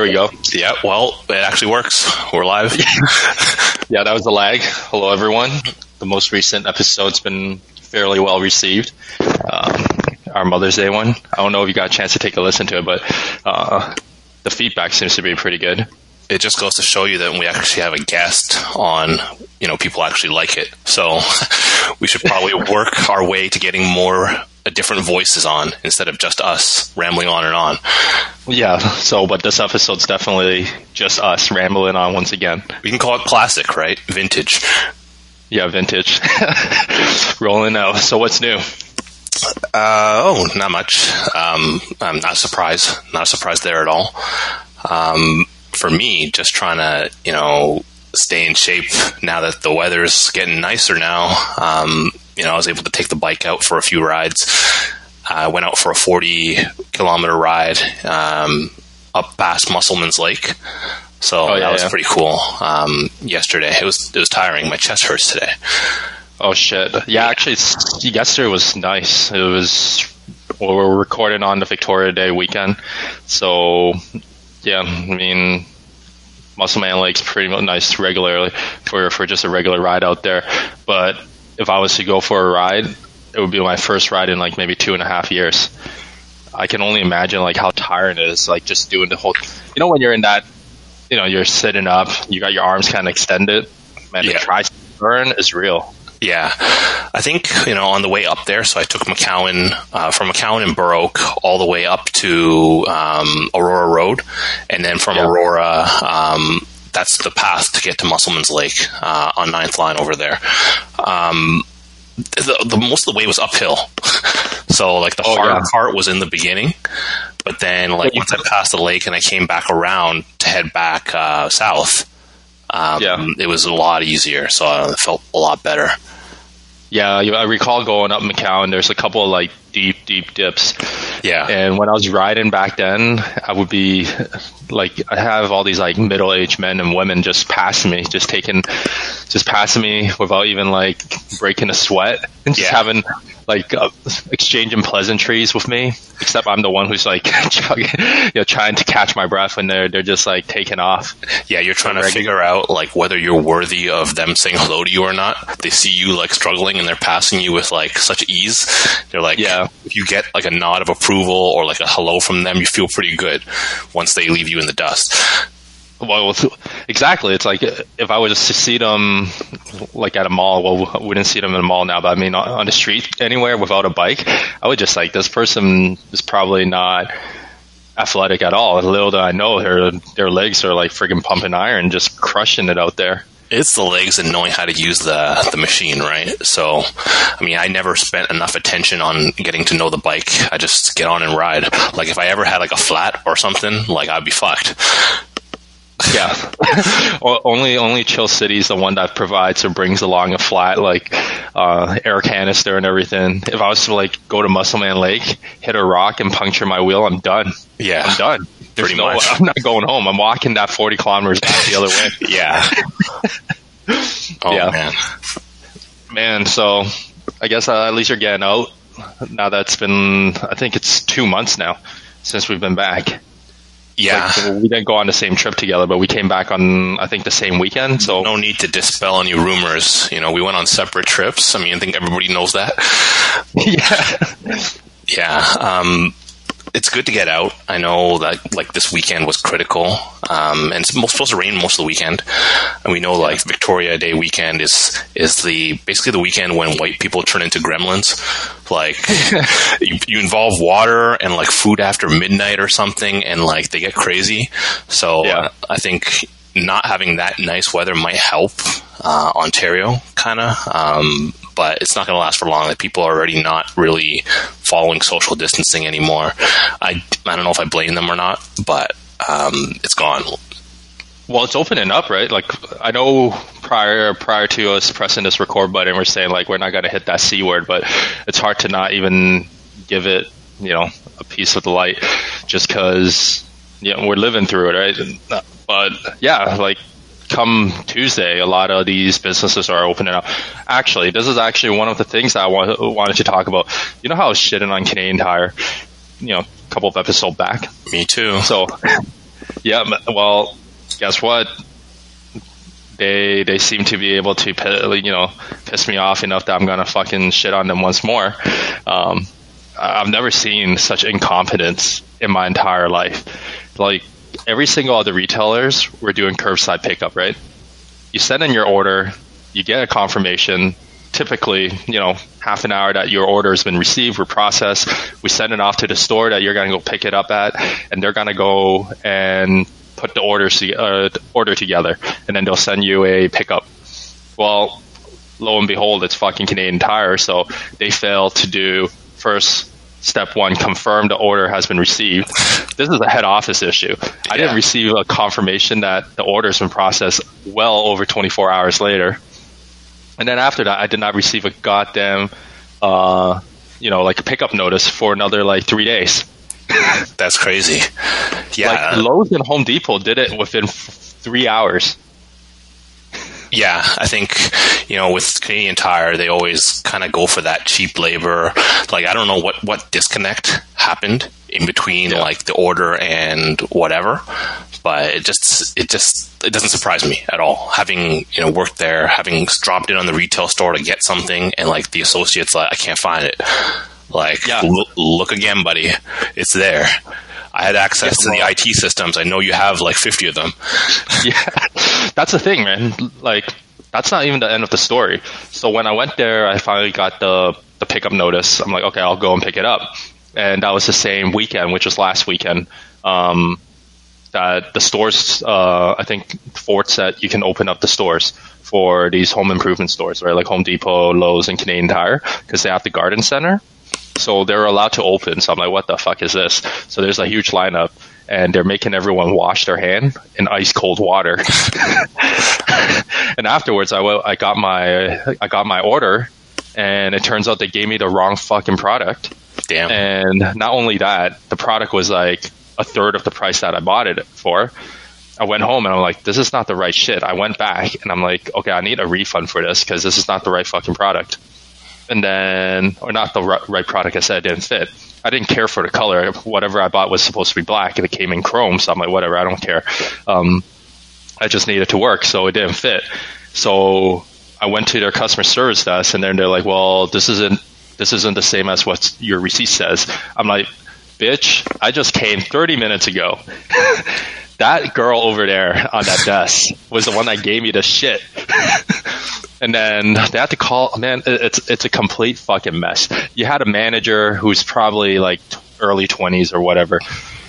There we go. Yeah, well, it actually works. We're live. Yeah, that was the lag. Hello, everyone. The most recent episode's been fairly well received. Um, our Mother's Day one. I don't know if you got a chance to take a listen to it, but uh, the feedback seems to be pretty good. it just goes to show you that when we actually have a guest on, you know, people actually like it. So we should probably work our way to getting more uh, different voices on instead of just us rambling on and on. Yeah, so, but this episode's definitely just us rambling on once again. We can call it classic, right? Vintage. Yeah, vintage. Rolling out. So, what's new? Uh, oh, not much. Um, I'm not surprised. Not surprised there at all. Um, for me, just trying to, you know, stay in shape now that the weather's getting nicer now. Um, you know, I was able to take the bike out for a few rides. I went out for a 40 kilometer ride um, up past Musselman's Lake. So Oh, yeah, that was yeah. pretty cool. Um, yesterday, it was it was tiring. My chest hurts today. Oh shit! Yeah, actually, it's, yesterday was nice. It was well, we're recording on the Victoria Day weekend, so yeah, I mean, Musselman Lake's pretty nice regularly for for just a regular ride out there. But if I was to go for a ride, it would be my first ride in like maybe two and a half years. I can only imagine like how tiring it is, like just doing the whole. You know, when you're in that, you know, you're sitting up, you got your arms kind of extended. Man, Yeah. the tricep burn is real. Yeah, I think you know on the way up there. So I took McCowan uh, from McCowan and Oak all the way up to um, Aurora Road, and then from Yeah. Aurora, um, that's the path to get to Musselman's Lake uh, on Ninth Line over there. Um, the, the most of the way was uphill, so like the Oh, hard yeah. part was in the beginning, but then like once I passed the lake and I came back around to head back uh, south. Um, Yeah. it was a lot easier, so I felt a lot better. Yeah, I recall going up McCowan. There's a couple of like deep, deep dips, Yeah, and when I was riding back then, I would be like, I have all these like middle-aged men and women just passing me, just taking, just passing me without even like breaking a sweat, and just Yeah. having like uh, exchanging pleasantries with me. Except I'm the one who's like, chugging, you know, trying to catch my breath when they're they're just like taking off. Yeah, you're trying to figure out like whether you're worthy of them saying hello to you or not. They see you like struggling and they're passing you with like such ease. They're like, Yeah. If you get like a nod of approval or like a hello from them, you feel pretty good once they leave you in the dust. Well, exactly. It's like if I was to see them like at a mall. Well, we wouldn't see them in a mall now, but I mean on on the street anywhere without a bike, I would just like this person is probably not athletic at all. Little do I know, their their legs are like friggin' pumping iron, just crushing it out there. It's the legs and knowing how to use the the machine, right? So, I mean, I never spent enough attention on getting to know the bike. I just get on and ride. Like if I ever had like a flat or something, like I'd be fucked. Yeah, only only Chill City's the one that provides or brings along a flat like uh, air canister and everything. If I was to like go to Musselman Lake, hit a rock and puncture my wheel, I'm done. Yeah, I'm done. There's Pretty no, much. I'm not going home. I'm walking that 40 kilometers back the other way. Yeah. oh Yeah. man. Man, so I guess uh, at least you're getting out. Now that's been, I think it's two months now since we've been back. Yeah. Like, we didn't go on the same trip together, but we came back on, I think, the same weekend. So no need to dispel any rumors. You know, we went on separate trips. I mean, I think everybody knows that. yeah, Yeah. Um, it's good to get out. I know that like this weekend was critical, um, and it's supposed to rain most of the weekend. And we know like Victoria Day weekend is is the basically the weekend when white people turn into gremlins. Like you, you involve water and like food after midnight or something, and like they get crazy. So Yeah. uh, I think not having that nice weather might help uh, Ontario, kind of. Um, but it's not going to last for long. Like people are already not really following social distancing anymore. I I don't know if I blame them or not, but um, it's gone. Well, it's opening up, right? Like I know prior prior to us pressing this record button, we're saying like we're not going to hit that c word, but it's hard to not even give it, you know, a piece of the light, just because you know we're living through it, right? But yeah, like come Tuesday, a lot of these businesses are opening up. Actually, this is actually one of the things that I wa- wanted to talk about. You know how I was shitting on Canadian Tire? you know, a couple of episodes back. Me too. So, yeah, well, guess what? They they seem to be able to you know piss me off enough that I'm gonna fucking shit on them once more. Um, I've never seen such incompetence in my entire life. Like every single other retailers were doing curbside pickup, right? You send in your order, you get a confirmation. Typically, you know, half an hour that your order has been received or processed. We send it off to the store that you're going to go pick it up at, and they're going to go and put the orders uh, order together, and then they'll send you a pickup. Well, lo and behold, it's fucking Canadian Tire, so they fail to do first step one, confirm the order has been received. This is a head office issue. I didn't receive a confirmation that the order has been processed well over 24 hours later. And then after that, I did not receive a goddamn, uh, you know, like a pickup notice for another like three days. That's crazy. Yeah. Like Lowe's and Home Depot did it within f- three hours. Yeah, I think you know with Canadian Tire, they always kind of go for that cheap labor. Like I don't know what what disconnect happened in between yeah. like the order and whatever, but it just it just it doesn't surprise me at all. Having you know worked there, having dropped in on the retail store to get something, and like the associates like I can't find it. Like yeah. look, look again, buddy, it's there. I had access yeah, to the IT systems. I know you have like 50 of them. yeah, that's the thing, man. Like, that's not even the end of the story. So when I went there, I finally got the, the pickup notice. I'm like, okay, I'll go and pick it up. And that was the same weekend, which was last weekend. Um, that the stores, uh, I think Ford said you can open up the stores for these home improvement stores, right? Like Home Depot, Lowe's, and Canadian Tire, because they have the garden center. So they're allowed to open. So I'm like, what the fuck is this? So there's a huge lineup and they're making everyone wash their hand in ice cold water. and afterwards, I, I got my I got my order, and it turns out they gave me the wrong fucking product. Damn. And not only that, the product was like a third of the price that I bought it for. I went home and I'm like, this is not the right shit. I went back and I'm like, okay, I need a refund for this because this is not the right fucking product and then or not the right product. I said it didn't fit. I didn't care for the color. Whatever I bought was supposed to be black, and it came in chrome. So I'm like, whatever, I don't care. Um, I just needed to work, so it didn't fit. So I went to their customer service desk, and then they're like, well, this isn't this isn't the same as what your receipt says. I'm like, bitch, I just came 30 minutes ago. that girl over there on that desk was the one that gave me the shit. and then they had to call. Man, it's it's a complete fucking mess. You had a manager who's probably like early twenties or whatever.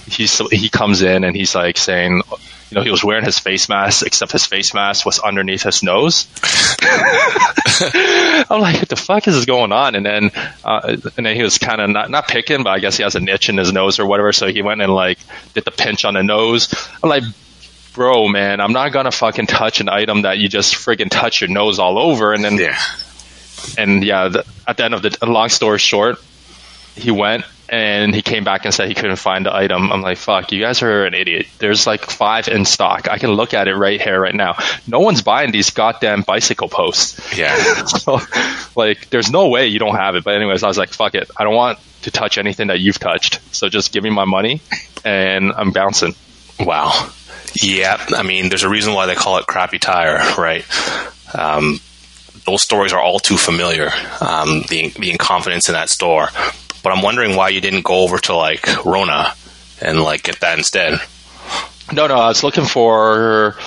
He's he comes in and he's like saying, you know, he was wearing his face mask, except his face mask was underneath his nose. I'm like, what the fuck is going on? And then, uh, and then he was kind of not, not picking, but I guess he has a niche in his nose or whatever. So he went and like did the pinch on the nose. I'm like, bro, man, I'm not gonna fucking touch an item that you just friggin' touch your nose all over. And then, yeah. and yeah, the, at the end of the long story short, he went and he came back and said he couldn't find the item. I'm like, fuck, you guys are an idiot. There's like five in stock. I can look at it right here, right now. No one's buying these goddamn bicycle posts. Yeah. so, like, there's no way you don't have it. But anyways, I was like, fuck it. I don't want to touch anything that you've touched. So just give me my money and I'm bouncing. Wow. Yeah. I mean, there's a reason why they call it crappy tire, right? Um, those stories are all too familiar. Um, the the incompetence in that store. But I'm wondering why you didn't go over to like Rona and like get that instead. No, no, I was looking for.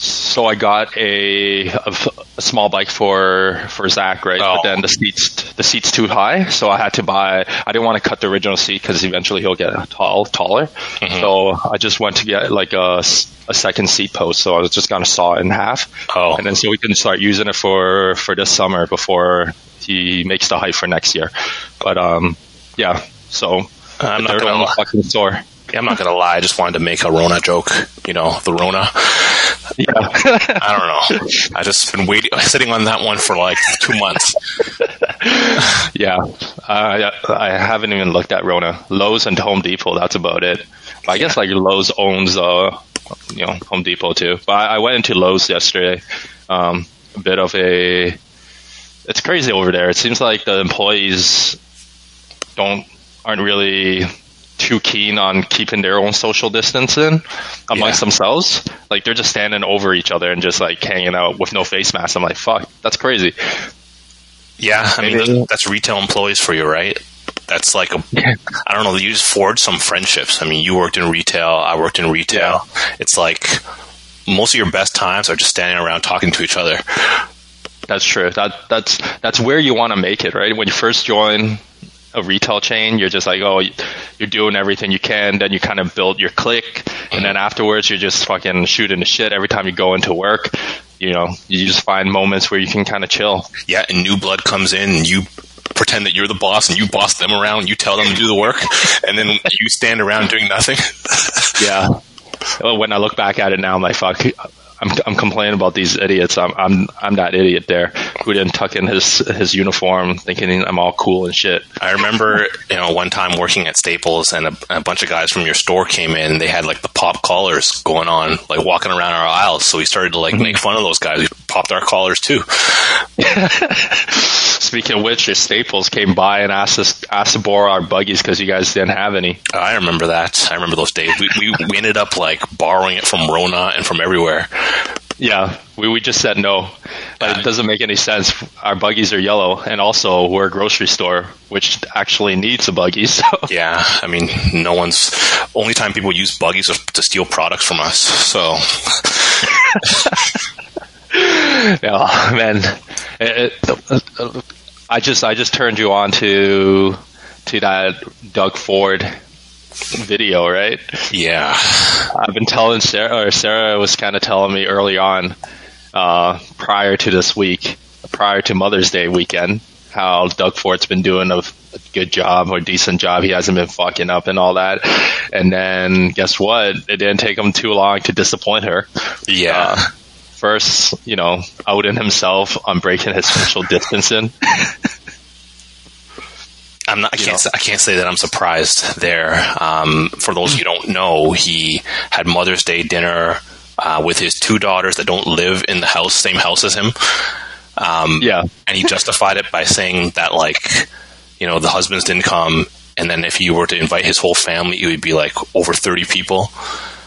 So I got a, a, a small bike for for Zach, right? Oh. But then the seats the seats too high, so I had to buy. I didn't want to cut the original seat because eventually he'll get tall, taller. Mm-hmm. So I just went to get like a, a second seat post. So I was just gonna saw it in half, oh. and then so we can start using it for for this summer before he makes the height for next year. But um, yeah. So I'm not gonna lie. fucking store. Yeah, I'm not gonna lie. I just wanted to make a Rona joke. You know, the Rona. Yeah. I don't know. I just been waiting, sitting on that one for like two months. yeah, uh, I haven't even looked at Rona. Lowe's and Home Depot. That's about it. But I guess like Lowe's owns, uh, you know, Home Depot too. But I, I went into Lowe's yesterday. Um, a bit of a. It's crazy over there. It seems like the employees don't aren't really too keen on keeping their own social distancing amongst Yeah. themselves. Like they're just standing over each other and just like hanging out with no face mask. I'm like, fuck, that's crazy. Yeah, I mean Maybe- that's retail employees for you, right? That's like a, I don't know. You just forged some friendships. I mean, you worked in retail, I worked in retail. It's like most of your best times are just standing around talking to each other. That's true. That that's that's where you want to make it, right? When you first join a retail chain, you're just like, oh, you're doing everything you can. Then you kind of build your clique, and then afterwards, you're just fucking shooting the shit every time you go into work. You know, you just find moments where you can kind of chill. Yeah, and new blood comes in, and you pretend that you're the boss, and you boss them around. You tell them to do the work, and then you stand around doing nothing. Yeah. Well, When I look back at it now, I'm like, fuck. I'm, I'm complaining about these idiots. I'm, I'm, I'm that idiot there who didn't tuck in his, his uniform thinking I'm all cool and shit. I remember, you know, one time working at Staples, and a, a bunch of guys from your store came in. and They had like the pop collars going on, like walking around our aisles. So we started to like mm-hmm. make fun of those guys. We popped our collars too. Speaking of which, Staples came by and asked us asked to borrow our buggies because you guys didn't have any. I remember that. I remember those days. We, we, we ended up like borrowing it from Rona and from everywhere. Yeah, we, we just said no. But it doesn't make any sense. Our buggies are yellow, and also we're a grocery store, which actually needs a buggy. So Yeah, I mean, no one's. Only time people use buggies is to steal products from us. So yeah, man, it, it, I just I just turned you on to to that Doug Ford video, right? yeah, I've been telling Sarah, or Sarah was kind of telling me early on, uh, prior to this week, prior to Mother's Day weekend, how Doug Ford's been doing a, a good job or decent job. He hasn't been fucking up and all that. And then guess what? It didn't take him too long to disappoint her. yeah. Uh, first, you know, outing himself on breaking his social distancing. I'm not. I can't. know. I can't say that I'm surprised there. Um, for those who don't know, he had Mother's Day dinner uh, with his two daughters that don't live in the house, same house as him. Um, Yeah. and he justified it by saying that, like, you know, the husbands didn't come, and then if he were to invite his whole family, it would be like over 30 people.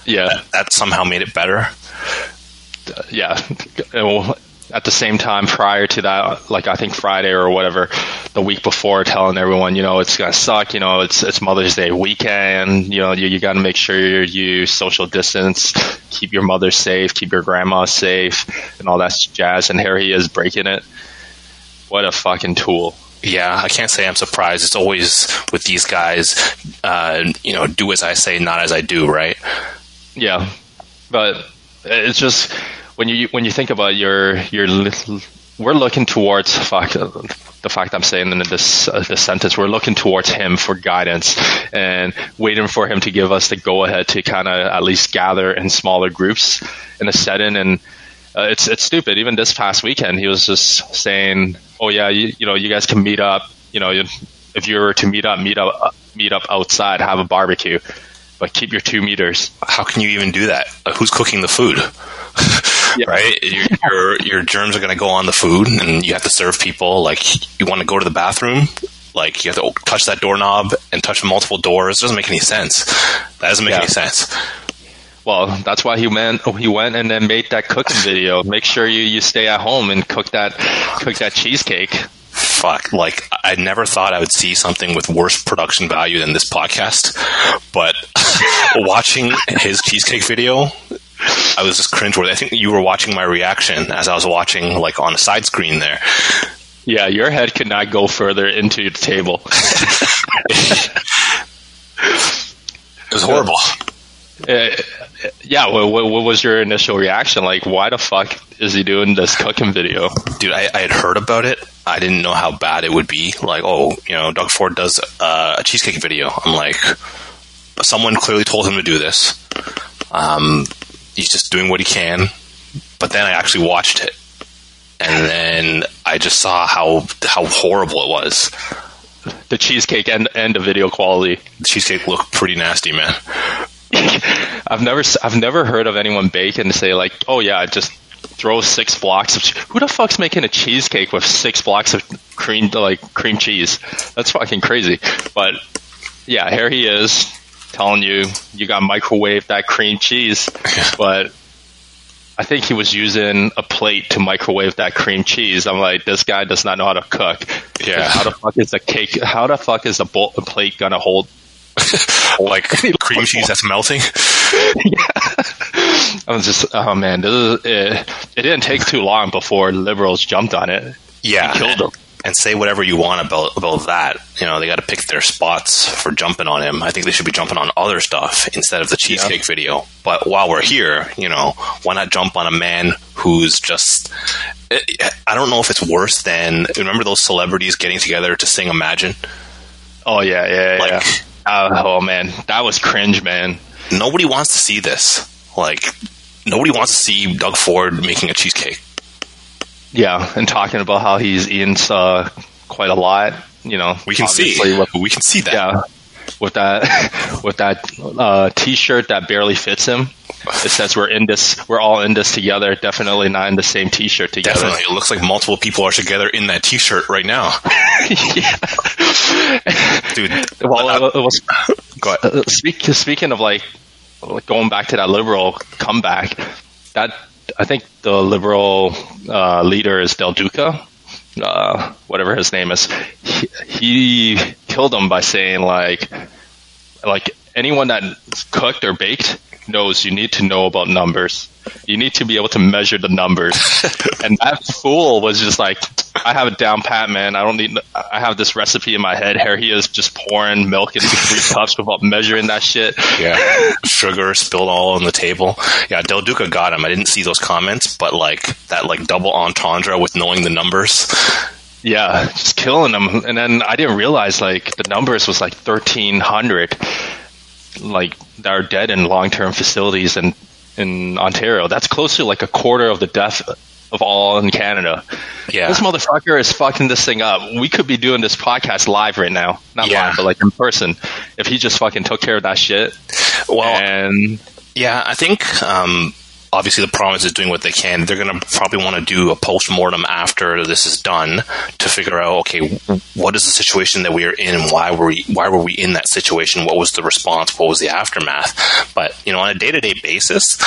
Yeah. That somehow made it better. yeah. At the same time, prior to that, like I think Friday or whatever, the week before, telling everyone, you know, it's gonna suck. You know, it's it's Mother's Day weekend. You know, you, you got to make sure you you social distance, keep your mother safe, keep your grandma safe, and all that jazz. And here he is breaking it. What a fucking tool. Yeah, I can't say I'm surprised. It's always with these guys, uh, you know, do as I say, not as I do, right? Yeah, but it's just when you when you think about your your little, we're looking towards fuck the fact I'm saying in this uh, this sentence we're looking towards him for guidance and waiting for him to give us the go ahead to kind of at least gather in smaller groups in a setting. And uh, it's it's stupid. Even this past weekend he was just saying oh yeah you, you know you guys can meet up. You know if you were to meet up meet up meet up outside have a barbecue. But keep your two meters. How can you even do that? Who's cooking the food? Yeah. Right? Your, your your germs are going to go on the food, and you have to serve people. Like, you want to go to the bathroom, like you have to touch that doorknob and touch multiple doors. It doesn't make any sense. That doesn't make Yeah. any sense. Well, that's why he went. He went and then made that cooking video. Make sure you, you stay at home and cook that cook that cheesecake. Fuck. Like, I never thought I would see something with worse production value than this podcast. But watching his cheesecake video, I was just cringeworthy. I think you were watching my reaction as I was watching, like, on a side screen there. Yeah, your head could not go further into the table. It was horrible. Uh, yeah, what, what, what was your initial reaction? Like, why the fuck is he doing this cooking video? Dude, I, I had heard about it. I didn't know how bad it would be. Like, oh, you know, Doug Ford does uh, a cheesecake video. I'm like, someone clearly told him to do this. Um, he's just doing what he can. But then I actually watched it, and then I just saw how how horrible it was. The cheesecake and and the video quality. The cheesecake looked pretty nasty, man. I've never I've never heard of anyone bake and say like, oh yeah, just throw six blocks of. che- Who the fuck's making a cheesecake with six blocks of cream like cream cheese? That's fucking crazy. But yeah, here he is telling you you got microwave that cream cheese, but I think he was using a plate to microwave that cream cheese. I'm like, this guy does not know how to cook. Yeah. How the fuck is a cake? How the fuck is a, bowl, a plate gonna hold? like cream cheese that's melting. I was just, oh man, this is, it, it didn't take too long before liberals jumped on it. Yeah, killed and, him. And say whatever you want about about that. You know, they got to pick their spots for jumping on him. I think they should be jumping on other stuff instead of the cheesecake video. But while we're here, you know, why not jump on a man who's just? I don't know if it's worse than remember those celebrities getting together to sing Imagine. Oh yeah, yeah, Like- yeah. Uh, oh man, that was cringe, man. Nobody wants to see this. Like nobody wants to see Doug Ford making a cheesecake. Yeah, and talking about how he's eaten uh, quite a lot. You know, We can see. With, we can see that. yeah, with that with that uh, t-shirt that barely fits him. It says we're in this. We're all in this together. Definitely not in the same t-shirt together. Definitely, it looks like multiple people are together in that T-shirt right now, dude. Well, uh, it was go ahead. uh, speak, speaking of like, like going back to that liberal comeback, that I think the liberal uh, leader is Del Duca, uh, whatever his name is. He, he killed him by saying like, like anyone that cooked or baked knows you need to know about numbers. You need to be able to measure the numbers. and that fool was just like, I have it down pat, man. I don't need, I have this recipe in my head. Here he is just pouring milk into three cups without measuring that shit. Yeah, sugar spilled all on the table. Yeah, Del Duca got him. I didn't see those comments, but like that, like double entendre with knowing the numbers. Yeah, just killing them. And then I didn't realize like the numbers was like 1300 like that are dead in long-term facilities in in Ontario. That's close to like a quarter of the death of all in Canada. Yeah, This motherfucker is fucking this thing up. We could be doing this podcast live right now. Not Yeah. live, but like in person. If he just fucking took care of that shit. well, and Yeah, I think um, obviously the province is doing what they can. They're going to probably want to do a post mortem after this is done to figure out okay, what is the situation that we are in, and why were we why were we in that situation? What was the response? What was the aftermath? But you know, on a day to day basis.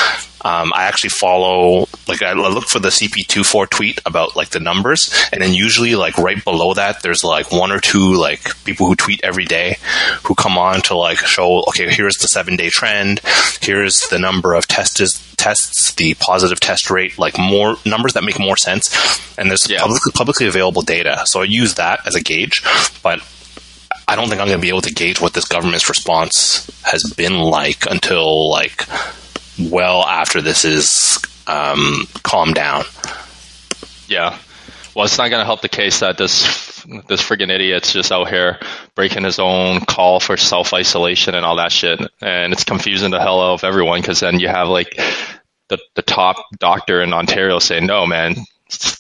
Um, I actually follow, like, I look for the CP24 tweet about like the numbers, and then usually, like, right below that, there's like one or two like people who tweet every day who come on to like show, okay, here's the seven day trend, here's the number of tests, tests, the positive test rate, like more numbers that make more sense, and there's Yeah. publicly, publicly available data. So I use that as a gauge, but I don't think I'm going to be able to gauge what this government's response has been like until like well after this is um, calmed down. Yeah. Well, it's not going to help the case that this this friggin' idiot's just out here breaking his own call for self isolation and all that shit, and it's confusing the hell out of everyone because then you have like the the top doctor in Ontario saying, "No, man,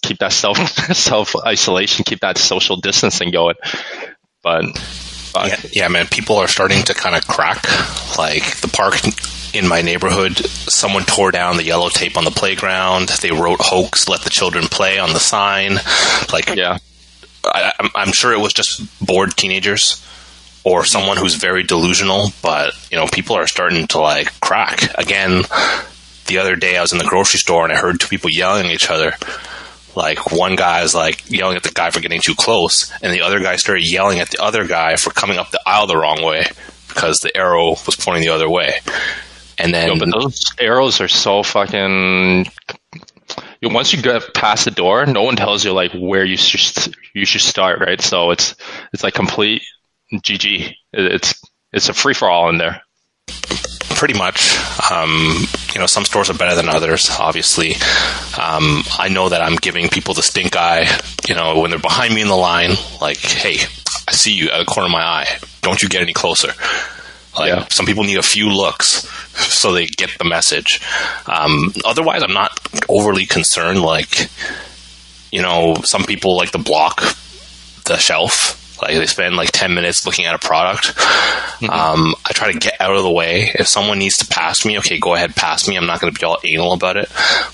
keep that self self isolation, keep that social distancing going." But fuck. Yeah, yeah, man. People are starting to kind of crack. Like the park in my neighborhood, someone tore down the yellow tape on the playground. They wrote "hoax, let the children play" on the sign. Like, yeah, I, I'm, I'm sure it was just bored teenagers or someone who's very delusional. But you know, people are starting to like crack again. The other day, I was in the grocery store and I heard two people yelling at each other. Like one guy is like yelling at the guy for getting too close, and the other guy started yelling at the other guy for coming up the aisle the wrong way because the arrow was pointing the other way. And then Yo, but those arrows are so fucking. you- Once you get past the door, no one tells you like where you should you should start, right? So it's it's like complete GG. It- It's it's a free for all in there. pretty much. Um, you know, some stores are better than others. Obviously, um, I know that I'm giving people the stink eye. You know, when they're behind me in the line, like, "Hey, I see you out of the corner of my eye. Don't you get any closer?" Like, Yeah. some people need a few looks so they get the message. Um, otherwise, I'm not overly concerned. Like, you know, some people like to block the shelf. Like they spend like ten minutes looking at a product. Um, I try to get out of the way. If someone needs to pass me, okay, go ahead, pass me. I'm not going to be all anal about it.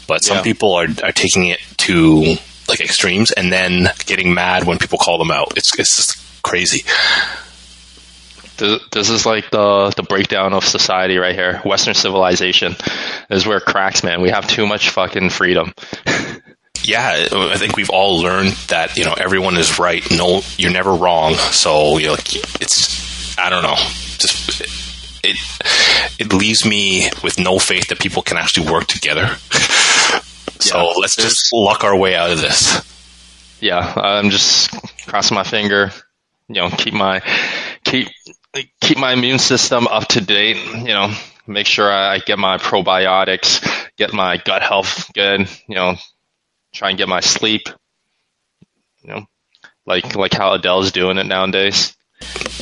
But some Yeah. people are are taking it to like extremes and then getting mad when people call them out. It's it's just crazy. This, is like the the breakdown of society right here. Western civilization is where it cracks, man. We have too much fucking freedom. yeah, I think we've all learned that you know everyone is right. No, you're never wrong. So you know, it's I don't know, just it it leaves me with no faith that people can actually work together. so yeah, let's just luck our way out of this. Yeah, I'm just crossing my finger. You know, keep my keep keep my immune system up to date. You know, make sure I get my probiotics, get my gut health good. You know, try and get my sleep. You know, like like how Adele's doing it nowadays.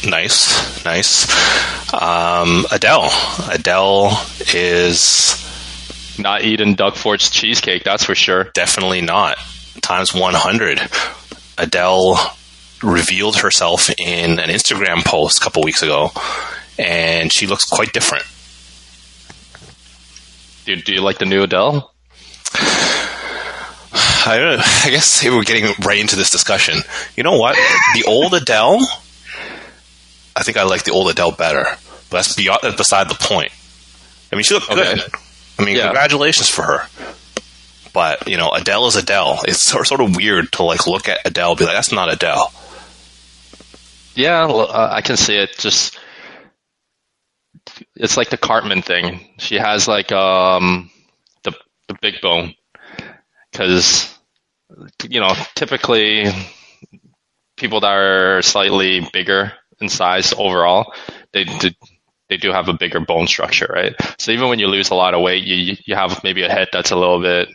Nice, nice. Um, Adele, Adele is not eating Doug Ford's cheesecake. That's for sure. Definitely not. Times one hundred. Adele revealed herself in an Instagram post a couple weeks ago, and she looks quite different. Do, do you like the new Adele? I, I guess we're getting right into this discussion. You know what? The old Adele, I think I like the old Adele better. But that's beyond that's beside the point. I mean, she looked okay. good. I mean, yeah. congratulations for her. But you know, Adele is Adele. It's sort of weird to like look at Adele, be like, "That's not Adele." Yeah, uh, I can see it. Just it's like the Cartman thing. She has like um the the big bone because you know, typically people that are slightly bigger in size overall, they do, they do have a bigger bone structure, right? So even when you lose a lot of weight, you you have maybe a head that's a little bit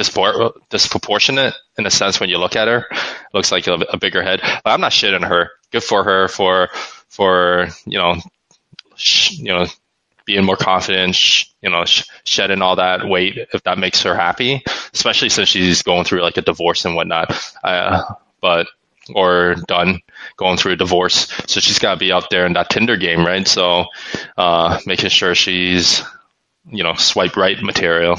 dispor- disproportionate in a sense when you look at her. looks like a, a bigger head. But I'm not shitting her. Good for her for for you know sh- you know being more confident, sh- you know, sh- shedding all that weight if that makes her happy, especially since she's going through like a divorce and whatnot. Uh, but or done going through a divorce, so she's got to be out there in that Tinder game, right? So uh, making sure she's you know swipe right material.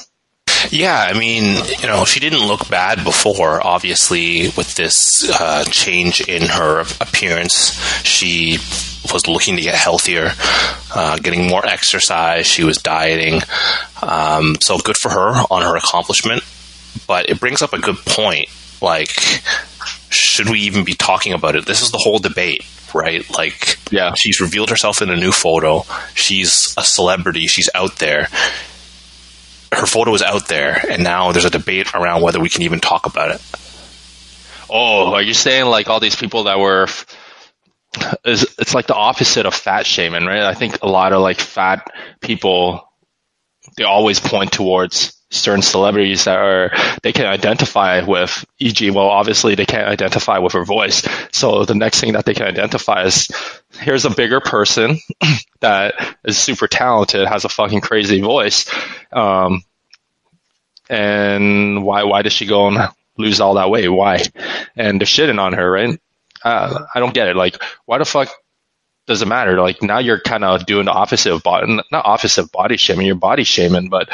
Yeah, I mean, you know, she didn't look bad before. Obviously, with this uh, change in her appearance, she was looking to get healthier, uh, getting more exercise. She was dieting. Um, so good for her on her accomplishment. But it brings up a good point. Like, should we even be talking about it? This is the whole debate, right? Like, yeah, she's revealed herself in a new photo. She's a celebrity. She's out there. Her photo is out there, and now there's a debate around whether we can even talk about it. Oh, are you saying like all these people that were is it's like the opposite of fat shaming, right? I think a lot of like fat people they always point towards certain celebrities that are they can identify with e.g. well obviously they can't identify with her voice so the next thing that they can identify is here's a bigger person that is super talented has a fucking crazy voice um, and why why does she go and lose all that weight why and they're shitting on her right uh, I don't get it. Like, why the fuck does it matter? Like, now you're kind of doing the opposite of body, not opposite of body shaming. You're body shaming, but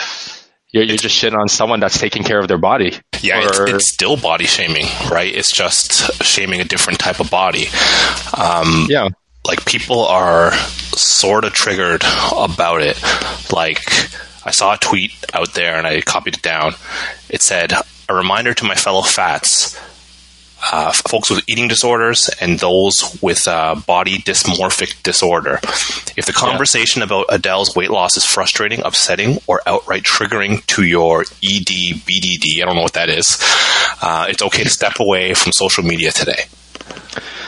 you're, you're just shitting on someone that's taking care of their body. Yeah, or, it's, it's, still body shaming, right? It's just shaming a different type of body. Um, yeah. Like, people are sort of triggered about it. Like, I saw a tweet out there and I copied it down. It said, a reminder to my fellow fats uh, folks with eating disorders and those with uh, body dysmorphic disorder. If the conversation yeah. about Adele's weight loss is frustrating, upsetting, or outright triggering to your ED, BDD, I don't know what that is, uh, it's okay to step away from social media today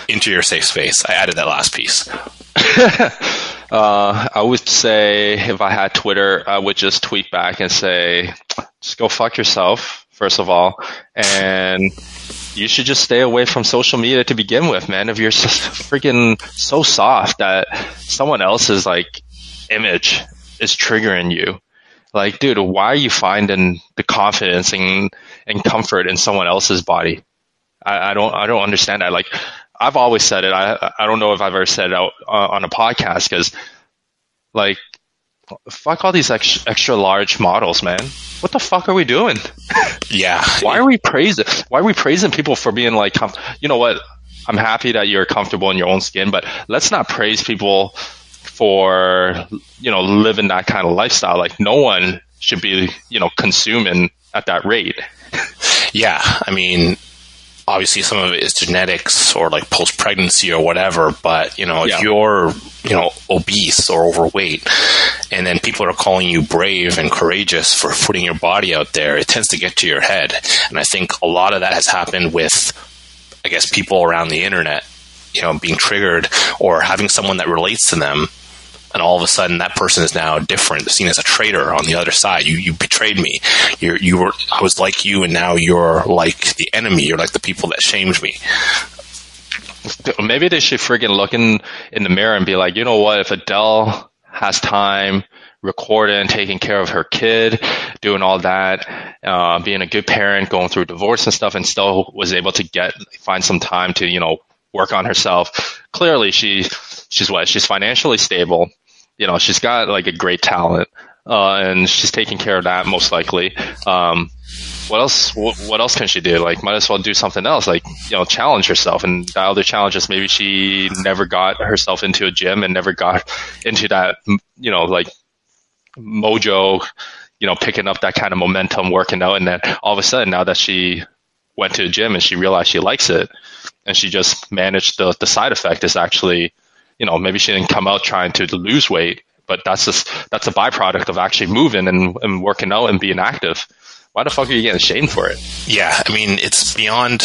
into your safe space. I added that last piece. Uh, I would say if I had Twitter, I would just tweet back and say, just go fuck yourself, first of all. And you should just stay away from social media to begin with, man. If you're so, freaking so soft that someone else's like image is triggering you, like, dude, why are you finding the confidence and, and comfort in someone else's body? I, I don't, I don't understand that. Like, I've always said it. I, I don't know if I've ever said it out uh, on a podcast because, like, fuck all these extra, extra large models, man. What the fuck are we doing? Yeah. why are we praising? Why are we praising people for being like, you know what? I'm happy that you're comfortable in your own skin, but let's not praise people for you know living that kind of lifestyle. Like no one should be you know consuming at that rate. Yeah, I mean, obviously some of it is genetics or like post pregnancy or whatever, but you know, yeah. if you're, you know, obese or overweight and then people are calling you brave and courageous for putting your body out there, it tends to get to your head. And I think a lot of that has happened with, I guess, people around the internet, you know, being triggered or having someone that relates to them and all of a sudden that person is now different, seen as a traitor on the other side. You you betrayed me. You're you were I was like you, and now you're like the enemy. You're like the people that shamed me. Maybe they should friggin' look in in the mirror and be like, you know what? If Adele has time recording, taking care of her kid, doing all that, uh, being a good parent, going through divorce and stuff, and still was able to get find some time to you know work on herself. Clearly, she she's what she's financially stable you know, she's got like a great talent, uh, and she's taking care of that most likely. Um, what else? What, what, else can she do? Like, might as well do something else. Like, you know, challenge herself. And dial the other challenges, maybe she never got herself into a gym and never got into that, you know, like mojo, you know, picking up that kind of momentum, working out, and then all of a sudden, now that she went to a gym and she realized she likes it, and she just managed the the side effect is actually you know, maybe she didn't come out trying to lose weight, but that's just, that's a byproduct of actually moving and, and working out and being active. Why the fuck are you getting shamed for it? Yeah, I mean, it's beyond,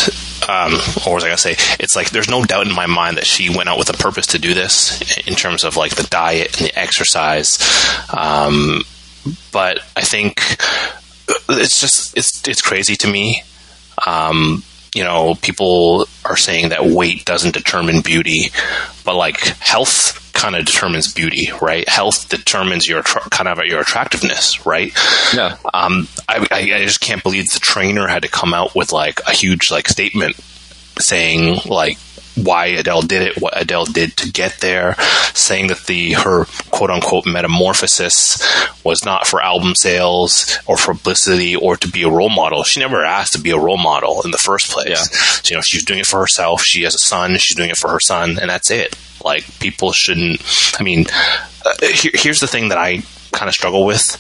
um, what was I to say? It's like there's no doubt in my mind that she went out with a purpose to do this in terms of like the diet and the exercise. Um, but I think it's just, it's, it's crazy to me. Um, you know, people are saying that weight doesn't determine beauty, but like health kind of determines beauty, right? Health determines your kind of your attractiveness, right? Yeah. Um, I, I just can't believe the trainer had to come out with like a huge like statement saying like why Adele did it, what Adele did to get there, saying that the her quote unquote metamorphosis was not for album sales or for publicity or to be a role model. She never asked to be a role model in the first place. Yeah. So, you know, she's doing it for herself. She has a son. She's doing it for her son, and that's it. Like people shouldn't. I mean, uh, here, here's the thing that I kind of struggle with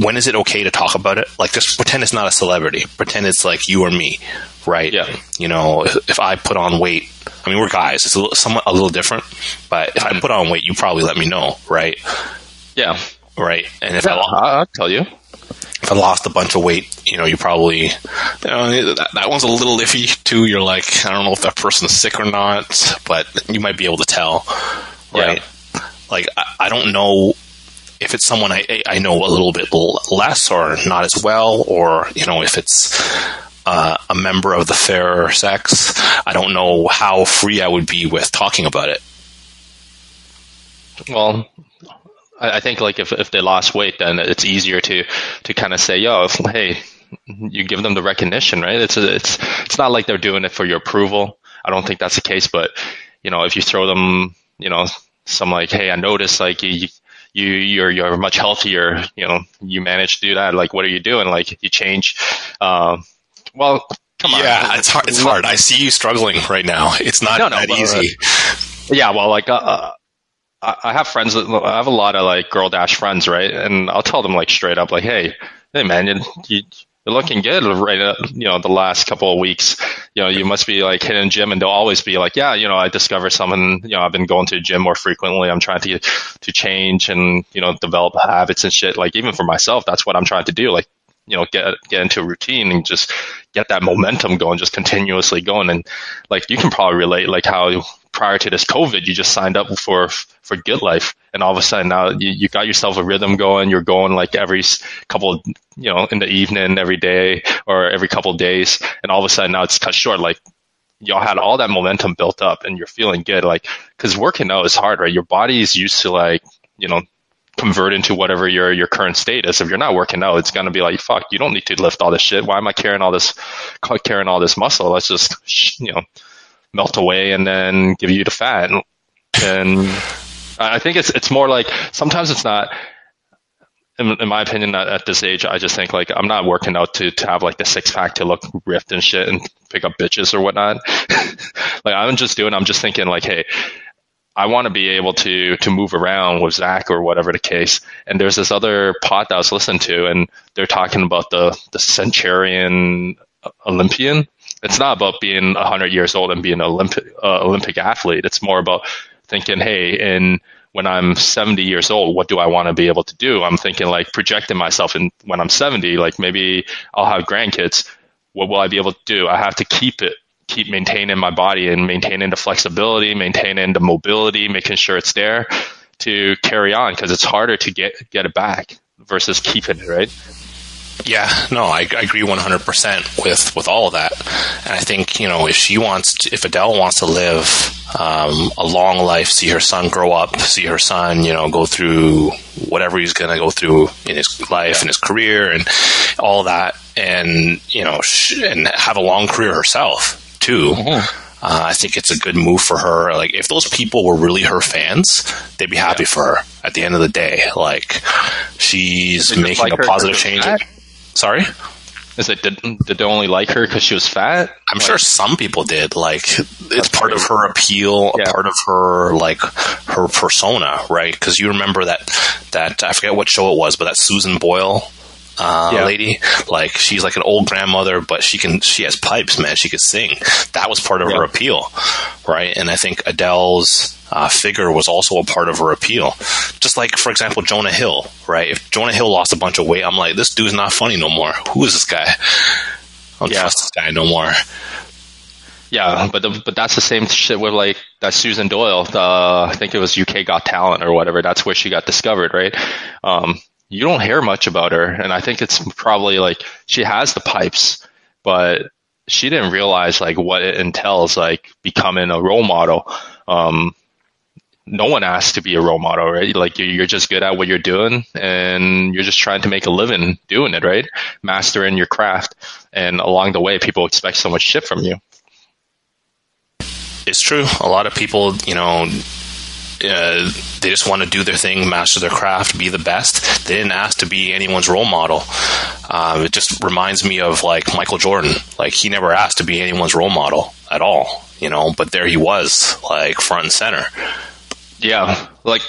when is it okay to talk about it? Like, just pretend it's not a celebrity. Pretend it's like you or me, right? Yeah. You know, if, if I put on weight, I mean, we're guys. It's a little, somewhat a little different, but if I put on weight, you probably let me know, right? Yeah. Right. And if yeah, I, I'll tell you. If I lost a bunch of weight, you know, you probably, you know, that, that one's a little iffy too. You're like, I don't know if that person's sick or not, but you might be able to tell, right? Yeah. Like, I, I don't know if it's someone I, I know a little bit less or not as well, or you know if it's uh, a member of the fairer sex, I don't know how free I would be with talking about it. Well, I think like if if they lost weight, then it's easier to to kind of say, yo, if, hey, you give them the recognition, right? It's a, it's it's not like they're doing it for your approval. I don't think that's the case, but you know, if you throw them, you know, some like, hey, I noticed like you you you're you're much healthier. You know, you manage to do that. Like, what are you doing? Like, you change. Uh, well, come on. Yeah, it's hard. It's hard. I see you struggling right now. It's not no, no, that but, easy. Uh, yeah, well, like. Uh, uh I have friends. I have a lot of like girl dash friends, right? And I'll tell them like straight up, like, "Hey, hey, man, you, you you're looking good right you know the last couple of weeks. You know you must be like hitting gym and they'll always be like yeah you know i discovered something you know i've been going to the gym more frequently. I'm trying to to change and you know develop habits and shit. Like even for myself that's what i'm trying to do like you know get get into a routine and just get that momentum going just continuously going. And like you can probably relate like how prior to this COVID, you just signed up for for Good Life, and all of a sudden now you, you got yourself a rhythm going. You're going like every couple, you know, in the evening, every day, or every couple days, and all of a sudden now it's cut short. Like y'all had all that momentum built up, and you're feeling good. Like because working out is hard, right? Your body is used to like you know convert into whatever your your current state is. If you're not working out, it's gonna be like fuck. You don't need to lift all this shit. Why am I carrying all this carrying all this muscle? Let's just you know melt away and then give you the fat. And I think it's it's more like sometimes it's not. In, in my opinion, at, at this age, I just think like I'm not working out to to have like the six pack to look ripped and shit and pick up bitches or whatnot. like I'm just doing, I'm just thinking like, hey, I want to be able to to move around with Zach or whatever the case. And there's this other pod that I was listening to, and they're talking about the the Centurion Olympian. It's not about being 100 years old and being an Olympic uh, Olympic athlete. It's more about thinking, hey, and when I'm 70 years old, what do I want to be able to do? I'm thinking like projecting myself and when I'm 70, like maybe I'll have grandkids. What will I be able to do? I have to keep it, keep maintaining my body and maintaining the flexibility, maintaining the mobility, making sure it's there to carry on because it's harder to get, get it back versus keeping it, right? Yeah, no, I, I, agree 100% with, with all of that. And I think, you know, if she wants, to, if Adele wants to live um, a long life, see her son grow up, see her son, you know, go through whatever he's going to go through in his life and his career and all that, and, you know, sh- and have a long career herself, too. Mm-hmm. Uh, I think it's a good move for her. Like, if those people were really her fans, they'd be happy yeah. for her at the end of the day. Like, she's making like a positive change. Sorry? Is it did, did they only like her because she was fat? I'm like, sure some people did. Like it's part of her appeal, yeah. a part of her like her persona, right? Because you remember that that I forget what show it was, but that Susan Boyle uh, yeah. lady. Like she's like an old grandmother, but she can she has pipes, man. She could sing. That was part of yeah. her appeal, right? And I think Adele's uh, figure was also a part of her appeal. Just like, for example, Jonah Hill, right? If Jonah Hill lost a bunch of weight, I'm like, this dude's not funny no more. Who is this guy? I don't yeah. trust this guy no more. Yeah, but the, but that's the same shit with like that Susan Doyle. The, I think it was UK Got Talent or whatever. That's where she got discovered, right? Um, you don't hear much about her, and I think it's probably like she has the pipes, but she didn't realize like what it entails, like becoming a role model. Um, no one asks to be a role model, right? Like you're just good at what you're doing and you're just trying to make a living doing it, right? Mastering your craft. And along the way, people expect so much shit from you. It's true. A lot of people, you know, uh, they just want to do their thing, master their craft, be the best. They didn't ask to be anyone's role model. Um, it just reminds me of like Michael Jordan. Like he never asked to be anyone's role model at all, you know. But there he was, like front and center. Yeah, like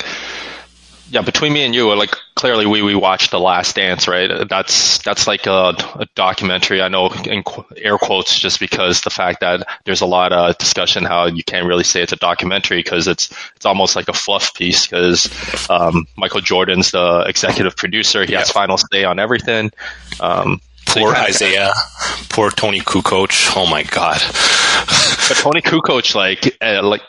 yeah, between me and you, like clearly we, we watched The Last Dance, right? That's that's like a, a, documentary. I know in air quotes just because the fact that there's a lot of discussion how you can't really say it's a documentary because it's it's almost like a fluff piece because um, Michael Jordan's the executive producer. He has final say on everything. Um, poor Isaiah, poor Toni Kukoc. Oh my god. but Toni Kukoc, like, uh, like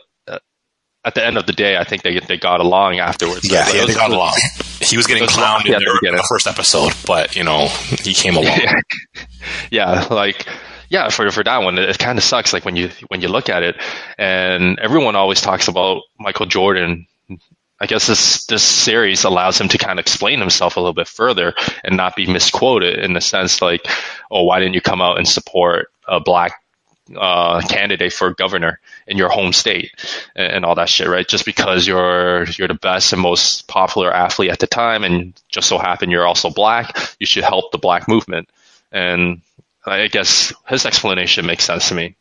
at the end of the day, I think they they got along afterwards. Yeah, yeah they got along. He was getting clowned in, in the first episode, but you know he came along. yeah, yeah like yeah, for for that one, it, it kind of sucks. Like when you when you look at it, and everyone always talks about Michael Jordan. I guess this this series allows him to kind of explain himself a little bit further and not be misquoted in the sense like, oh, why didn't you come out and support a black uh, candidate for governor in your home state and, and, all that shit, right? Just because you're you're the best and most popular athlete at the time, and just so happen you're also black, you should help the black movement. And I guess his explanation makes sense to me.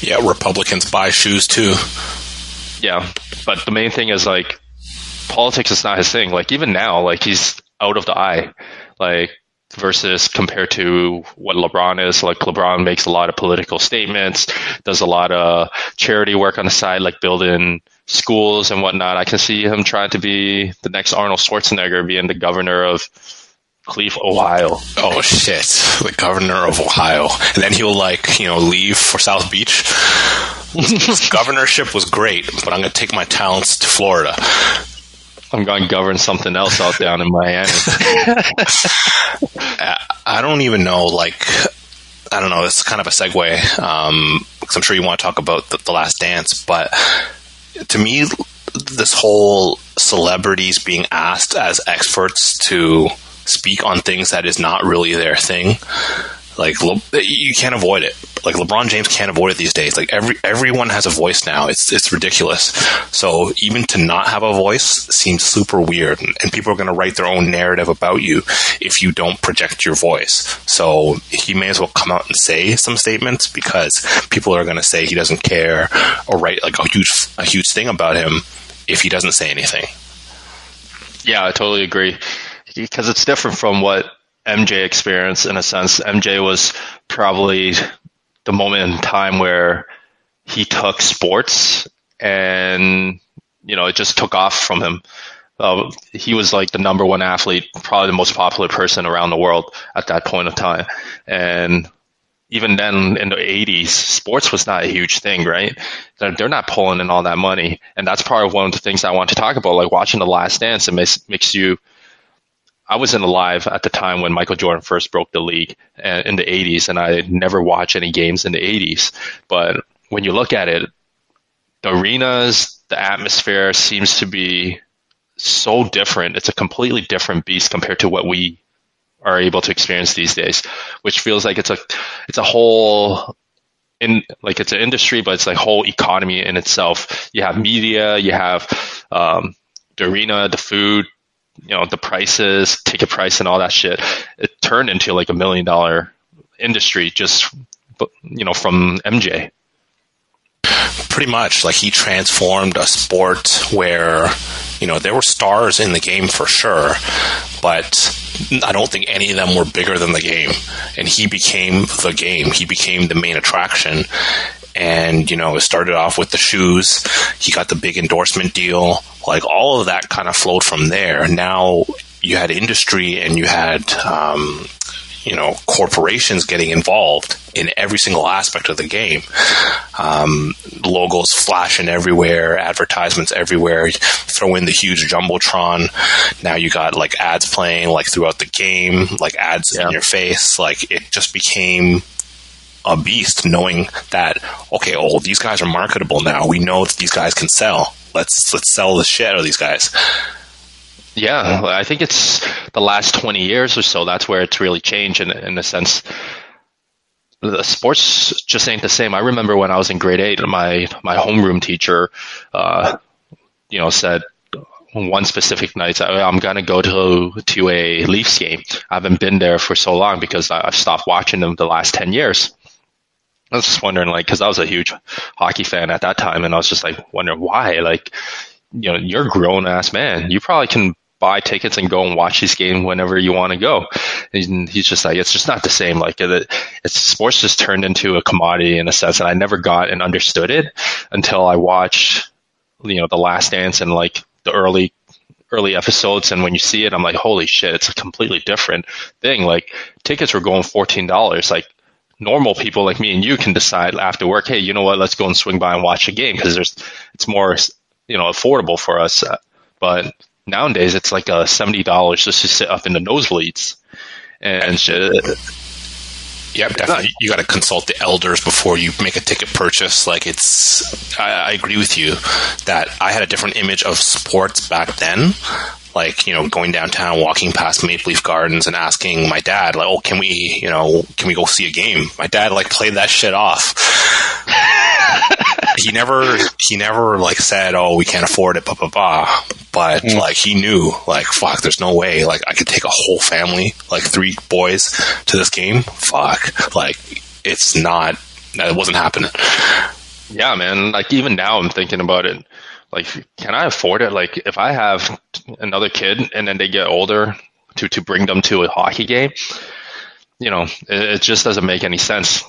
Yeah, Republicans buy shoes too. Yeah, but the main thing is like politics is not his thing. Like even now, like he's out of the eye. Like versus compared to what LeBron is. Like LeBron makes a lot of political statements, does a lot of charity work on the side, like building schools and whatnot. I can see him trying to be the next Arnold Schwarzenegger, being the governor of Cleveland, Ohio. Oh shit, the governor of Ohio, and then he'll like you know leave for South Beach. governorship was great, but I'm gonna take my talents to Florida. I'm going to govern something else out down in Miami. I don't even know. Like, I don't know. It's kind of a segue um, because I'm sure you want to talk about the, the Last Dance, but to me, this whole celebrities being asked as experts to speak on things that is not really their thing like you can't avoid it Like LeBron James can't avoid it these days. Like every everyone has a voice now. It's it's ridiculous. So even to not have a voice seems super weird, and, and people are going to write their own narrative about you if you don't project your voice. So he may as well come out and say some statements because people are going to say he doesn't care or write like a huge a huge thing about him if he doesn't say anything. Yeah, I totally agree because it's different from what MJ experience in a sense. MJ was probably the moment in time where he took sports and you know it just took off from him. Uh, he was like the number one athlete, probably the most popular person around the world at that point of time. And even then in the 80s, sports was not a huge thing, right? They're, they're not pulling in all that money. And that's part of one of the things I want to talk about, like watching The Last Dance. It makes, makes you, I wasn't alive at the time when Michael Jordan first broke the league uh, in the 80s, and I never watched any games in the 80s. But when you look at it, the arenas, the atmosphere seems to be so different. It's a completely different beast compared to what we are able to experience these days, which feels like it's a it's a whole in like it's an industry, but it's like whole economy in itself. You have media, you have um, the arena, the food, you know, the prices, ticket price, and all that shit. It turned into like a million dollar industry just you know from MJ. Pretty much, like he transformed a sport where you know there were stars in the game for sure, but I don't think any of them were bigger than the game. And he became the game. He became the main attraction. And, you know, it started off with the shoes. He got the big endorsement deal. Like all of that kind of flowed from there. Now you had industry and you had um, you know corporations getting involved in every single aspect of the game. Um, logos flashing everywhere, advertisements everywhere. Throw in the huge jumbotron. Now you got like ads playing like throughout the game, like ads yeah. in your face. Like it just became a beast. Knowing that okay, oh these guys are marketable now. We know that these guys can sell. Let's let's sell the shit out of these guys. Yeah, I think it's the last 20 years or so. That's where it's really changed in, in a sense. The sports just ain't the same. I remember when I was in grade eight, my, my homeroom teacher, uh, you know, said one specific night, I'm going to go to, to a Leafs game. I haven't been there for so long because I've stopped watching them the last 10 years. I was just wondering, like, because I was a huge hockey fan at that time, and I was just like wondering why. Like, you know, you're a grown ass man. You probably can buy tickets and go and watch these games whenever you want to go. And he's just like, it's just not the same. Like it, it's sports just turned into a commodity in a sense. And I never got and understood it until I watched, you know, The Last Dance and like the early, early episodes. And when you see it, I'm like, holy shit, it's a completely different thing. Like tickets were going $14. Like normal people like me and you can decide after work, hey, you know what, let's go and swing by and watch a game because there's, it's more, you know, affordable for us. But nowadays it's like uh, seventy dollars just to sit up in the nosebleeds, and. Yep, definitely. You got to consult the elders before you make a ticket purchase. Like it's, I, I, agree with you that I had a different image of sports back then. Like you know, going downtown, walking past Maple Leaf Gardens, and asking my dad, like, "Oh, can we, you know, can we go see a game?" My dad like played that shit off he never he never like said, "Oh, we can't afford it," blah blah blah. But mm. like he knew, like fuck, there's no way like I could take a whole family, like three boys, to this game. Fuck, like it's not. It wasn't happening. Yeah, man. Like even now, I'm thinking about it. Like, can I afford it? Like, if I have another kid and then they get older, to to bring them to a hockey game, you know, it, it just doesn't make any sense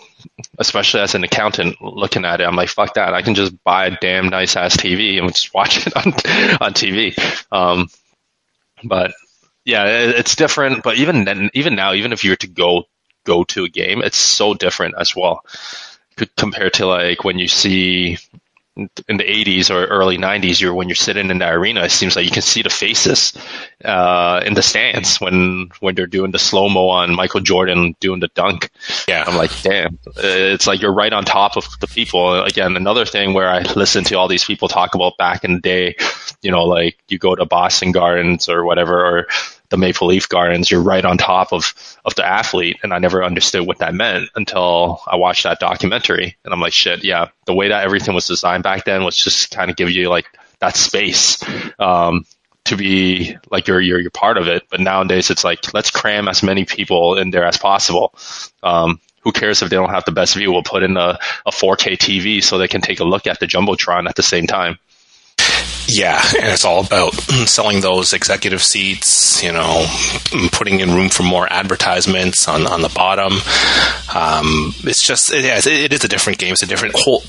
especially as an accountant looking at it, I'm like, fuck that. I can just buy a damn nice ass TV and just watch it on, on TV. Um, but yeah, it, it's different. But even then, even now, even if you were to go, go to a game, it's so different as well compared to like when you see in the 80s or early 90s, you're when you're sitting in the arena, it seems like you can see the faces uh, in the stands when when they're doing the slow mo on Michael Jordan doing the dunk. Yeah, I'm like, damn, it's like you're right on top of the people. Again, another thing where I listen to all these people talk about back in the day, you know, like you go to Boston Gardens or whatever, or the Maple Leaf Gardens, you're right on top of of the athlete, and I never understood what that meant until I watched that documentary, and I'm like, shit, yeah, the way that everything was designed back then was just kind of give you like that space. Um, to be like you're, you're you're part of it, but nowadays it's like let's cram as many people in there as possible. Um, who cares if they don't have the best view? We'll put in a, a 4K TV so they can take a look at the jumbotron at the same time. Yeah, and it's all about selling those executive seats, you know, putting in room for more advertisements on, on the bottom. Um, it's just, yeah, it is a different game. It's a different, whole,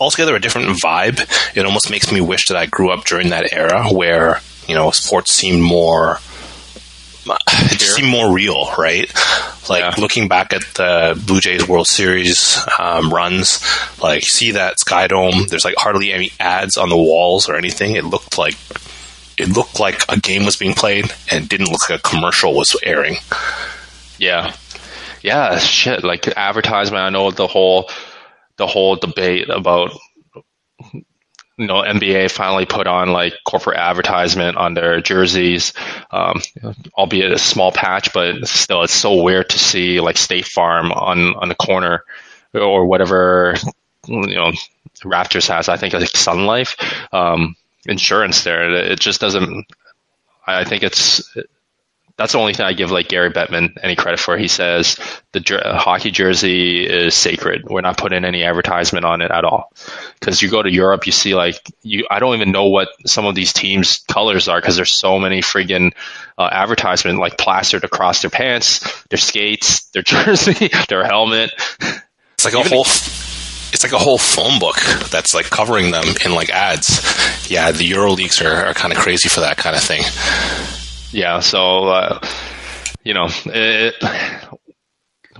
altogether a different vibe. It almost makes me wish that I grew up during that era where, you know, sports seemed more it just seemed more real, right? Like yeah. looking back at the Blue Jays World Series um, runs, like see that Sky Dome. There's like hardly any ads on the walls or anything. It looked like it looked like a game was being played, and didn't look like a commercial was airing. Yeah, yeah, shit. Like advertisement. I know the whole the whole debate about you know, NBA finally put on like corporate advertisement on their jerseys, um, albeit a small patch, but still, it's so weird to see like State Farm on on the corner or whatever you know Raptors has. I think like Sun Life um, insurance there. It just doesn't. I think it's that's the only thing I give like Gary Bettman any credit for. He says the jer- hockey jersey is sacred. We're not putting any advertisement on it at all. Because you go to Europe, you see like you. I don't even know what some of these teams' colors are because there's so many friggin' uh, advertisement like plastered across their pants, their skates, their jersey, their helmet. It's like a whole. it's like a whole phone book that's like covering them in like ads. Yeah, the Euro leagues are, are kind of crazy for that kind of thing yeah, so uh, you know, it,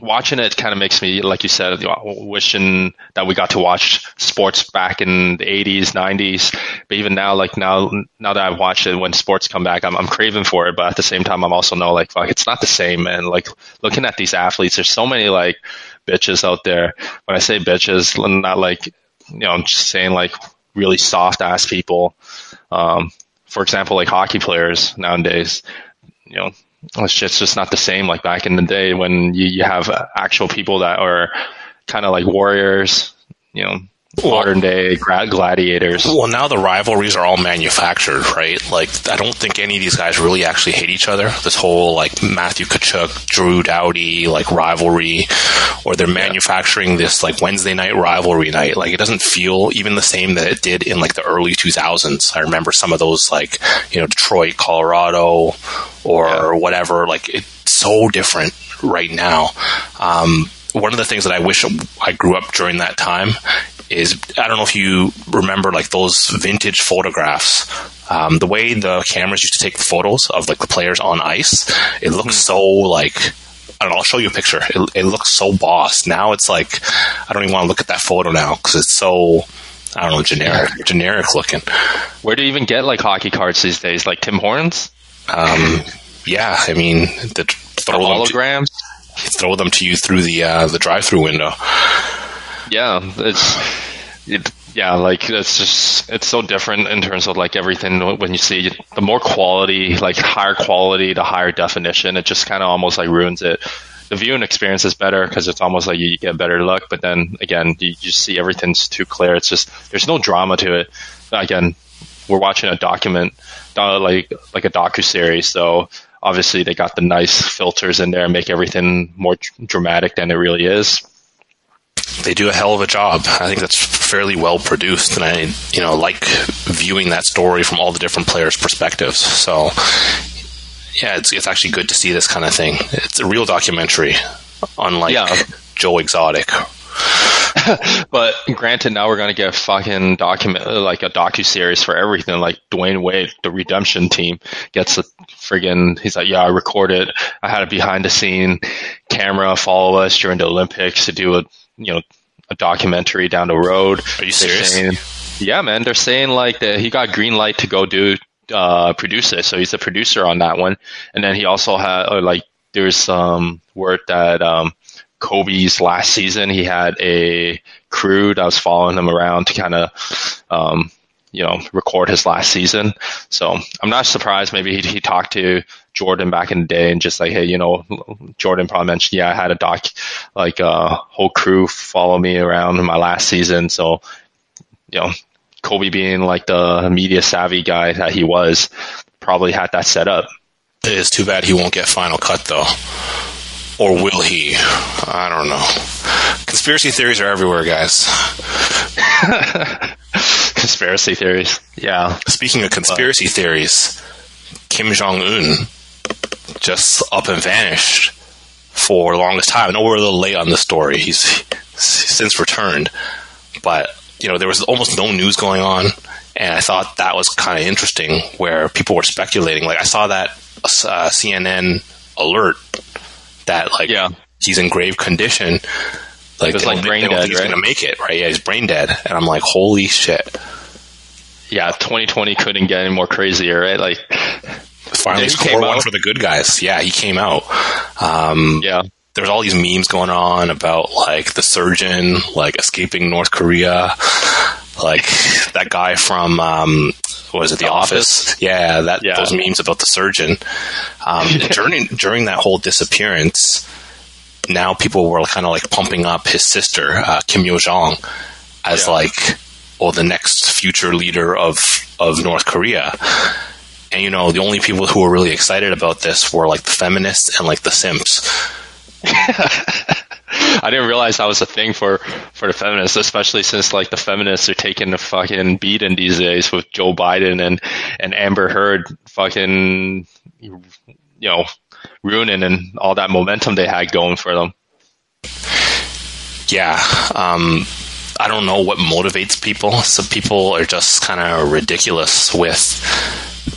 watching it kind of makes me, like you said, wishing that we got to watch sports back in the 80s, 90s. But even now, like now, now that I've watched it, when sports come back, I'm, I'm craving for it. But at the same time, I'm also know like, fuck, it's not the same, man. Like looking at these athletes, there's so many like bitches out there. When I say bitches, not like, you know, I'm just saying like really soft ass people. Um, for example, like hockey players nowadays, you know, it's just, it's just not the same like back in the day when you, you have actual people that are kind of like warriors, you know, modern day gladiators. Well, now the rivalries are all manufactured, right? Like, I don't think any of these guys really actually hate each other. This whole like Matthew Tkachuk, Drew Doughty like rivalry, or they're manufacturing this like Wednesday night rivalry night. Like, it doesn't feel even the same that it did in like the early 2000s. I remember some of those like you know Detroit, Colorado, or yeah. whatever. Like, it's so different right now. Um, one of the things that I wish I grew up during that time is I don't know if you remember like those vintage photographs. Um, the way the cameras used to take the photos of like the players on ice, it looks mm-hmm. so like I don't know. I'll show you a picture. It, it, looks so boss. Now it's like I don't even want to look at that photo now because it's so I don't know generic, generic looking. Where do you even get like hockey cards these days? Like Tim Hortons? Um, yeah, I mean the throw the holograms. To, throw them to you through the uh, the drive-through window yeah, it's it, yeah, like it's just it's so different in terms of like everything when you see the more quality, like higher quality, the higher definition, it just kind of almost like ruins it. The viewing experience is better because it's almost like you get better look, but then again, you see everything's too clear. It's just there's no drama to it. Again, we're watching a document, like like a docu series, so obviously they got the nice filters in there and make everything more dramatic than it really is they do a hell of a job. I think that's fairly well produced, and I, you know, like viewing that story from all the different players' perspectives. So, yeah, it's it's actually good to see this kind of thing. It's a real documentary, unlike yeah. Joe Exotic. but granted, now we're gonna get a fucking document like a docu series for everything. Like Dwyane Wade, the Redemption Team, gets a friggin' he's like, yeah, I recorded. I had a behind the scene camera follow us during the Olympics to do a you know a documentary down the road. Are you serious? Saying, yeah, man. They're saying like that he got green light to go do uh, produce it, so he's a producer on that one. And then he also had uh, like there's some word that um, Kobe's last season he had a crew that was following him around to kind of um, you know record his last season. So I'm not surprised. Maybe he, he talked to Jordan back in the day and just like, hey, you know, Jordan probably mentioned, yeah, I had a doc, like a uh, whole crew follow me around in my last season. So, you know, Kobe being like the media savvy guy that he was, probably had that set up. It is too bad he won't get final cut though. Or will he? I don't know. Conspiracy theories are everywhere, guys. conspiracy theories. Yeah. Speaking of conspiracy theories, Kim Jong Un just up and vanished for the longest time. I know we're a little late on the story. He's since returned, but you know there was almost no news going on, and I thought that was kind of interesting. Where people were speculating, like I saw that uh, CNN alert that like yeah. he's in grave condition. Like, like brain dead, he's right? going to make it, right? Yeah, he's brain dead, and I'm like, holy shit. Yeah, 2020 couldn't get any more crazier, right? Like, finally score one out. for the good guys. Yeah, he came out. Um, yeah, there was all these memes going on about like the surgeon like escaping North Korea, like that guy from um, was it the, the office? office? Yeah, that yeah. those memes about the surgeon. Um, during during that whole disappearance, now people were kind of like pumping up his sister uh, Kim Yo Jong as yeah. like oh the next future leader of of North Korea. And you know, the only people who were really excited about this were like the feminists and like the simps. I didn't realize that was a thing for for the feminists, especially since like the feminists are taking the fucking beating these days with Joe Biden and and Amber Heard fucking you know ruining and all that momentum they had going for them. Yeah, um, I don't know what motivates people. Some people are just kind of ridiculous with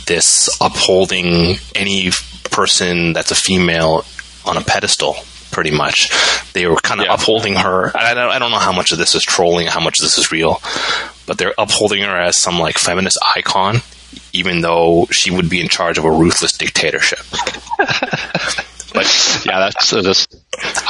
this upholding any person that's a female on a pedestal pretty much. They were kind of yeah. upholding her. I don't, I don't know how much of this is trolling, how much of this is real, but they're upholding her as some like feminist icon, even though she would be in charge of a ruthless dictatorship. but yeah, that's uh, just.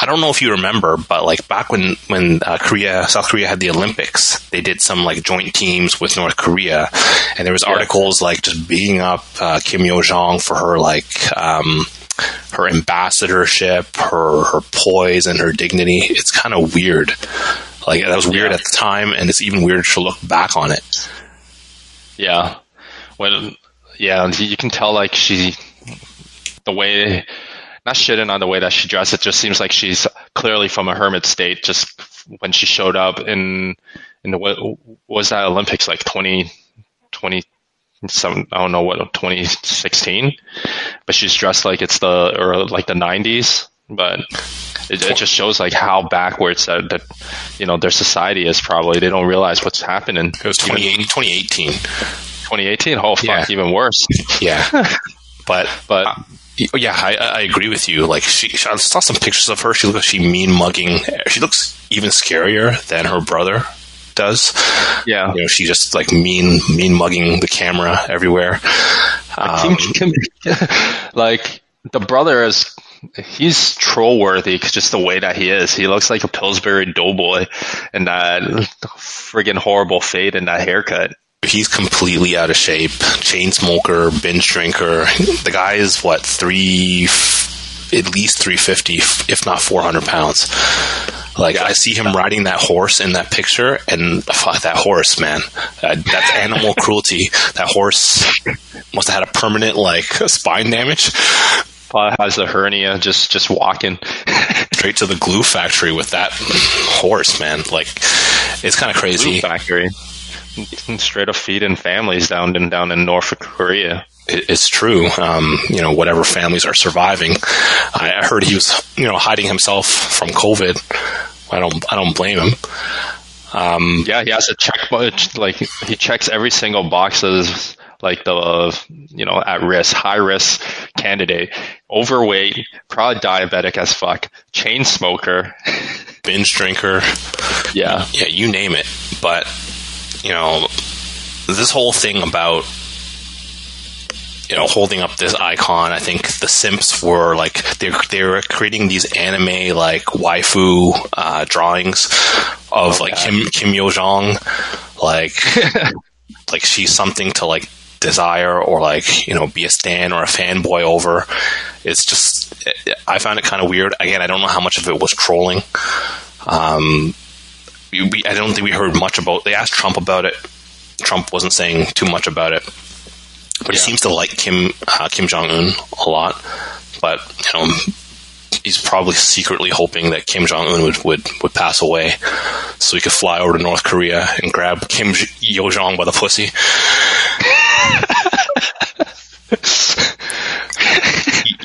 I don't know if you remember, but like back when when uh, Korea, South Korea had the Olympics, they did some like joint teams with North Korea, and there was yeah. articles like just beating up uh, Kim Yo Jong for her like um, her ambassadorship, her her poise, and her dignity. It's kind of weird. Like that was weird yeah. at the time, and it's even weird to look back on it. Yeah, when yeah, you can tell like she the way not shitting on the way that she dressed. It just seems like she's clearly from a hermit state. Just when she showed up in in the what was that Olympics like 20, 20 some I don't know what 2016, but she's dressed like it's the or like the 90s. But it, it just shows like how backwards that, that you know their society is. Probably they don't realize what's happening. It was 2018. 2018. Oh fuck, yeah. even worse. Yeah, but but. Yeah, I, I agree with you. Like she, I saw some pictures of her. She looks, she mean mugging. She looks even scarier than her brother does. Yeah, you know, she just like mean mean mugging the camera everywhere. Um, like the brother is he's troll worthy just the way that he is. He looks like a Pillsbury Doughboy and that friggin' horrible fade and that haircut. He's completely out of shape. Chain smoker, binge drinker. The guy is what three, at least three fifty, if not four hundred pounds. Like I see him riding that horse in that picture, and fuck that horse, man. Uh, that's animal cruelty. That horse must have had a permanent like spine damage. Probably has a hernia just just walking straight to the glue factory with that horse, man. Like it's kind of crazy. Glue factory, straight up feeding families down in down in North Korea it's true. Um, you know, whatever families are surviving. I heard he was, you know, hiding himself from COVID. I don't, I don't blame him. Um, yeah, he has a check, like he checks every single box like the, you know, at risk, high risk candidate, overweight, probably diabetic as fuck, chain smoker, binge drinker. Yeah. Yeah, you name it. But, you know, this whole thing about you know, holding up this icon. I think the simps were like they they were creating these anime like waifu uh, drawings of oh, like Kim Kim Yo Jong, like like she's something to like desire or like you know be a stan or a fanboy over. It's just I found it kind of weird. Again, I don't know how much of it was trolling. Um, we, we, I don't think we heard much about. They asked Trump about it. Trump wasn't saying too much about it, but he seems to like Kim uh, Kim Jong Un a lot. But you know, he's probably secretly hoping that Kim Jong Un would, would would pass away, so he could fly over to North Korea and grab Kim Yo Jong by the pussy.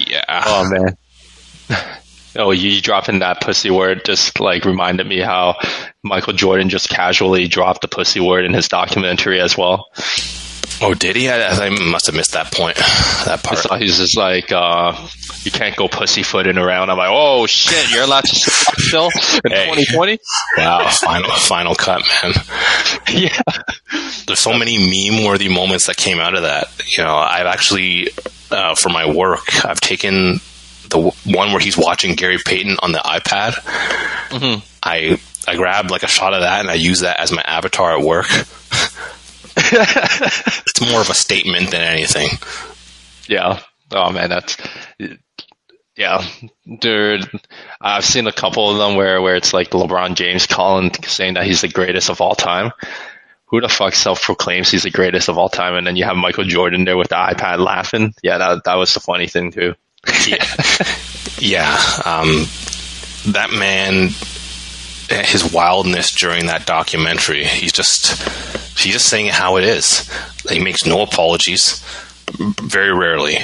yeah. Oh man. Oh, you dropping that pussy word just like reminded me how Michael Jordan just casually dropped the pussy word in his documentary as well. Oh, did he? I, I must have missed that point. That part. So he's just like, uh, you can't go pussyfooting around. I'm like, oh shit, you're allowed to still in hey. 2020? Wow, final final cut, man. Yeah. There's so many meme worthy moments that came out of that. You know, I've actually, uh, for my work, I've taken the one where he's watching Gary Payton on the iPad. Mm-hmm. I I grabbed like a shot of that and I use that as my avatar at work. it's more of a statement than anything. Yeah. Oh man, that's yeah, dude. I've seen a couple of them where where it's like LeBron James calling saying that he's the greatest of all time. Who the fuck self proclaims he's the greatest of all time, and then you have Michael Jordan there with the iPad laughing? Yeah, that that was the funny thing too yeah, yeah. Um, that man, his wildness during that documentary. He's just he's just saying how it is. He makes no apologies, very rarely.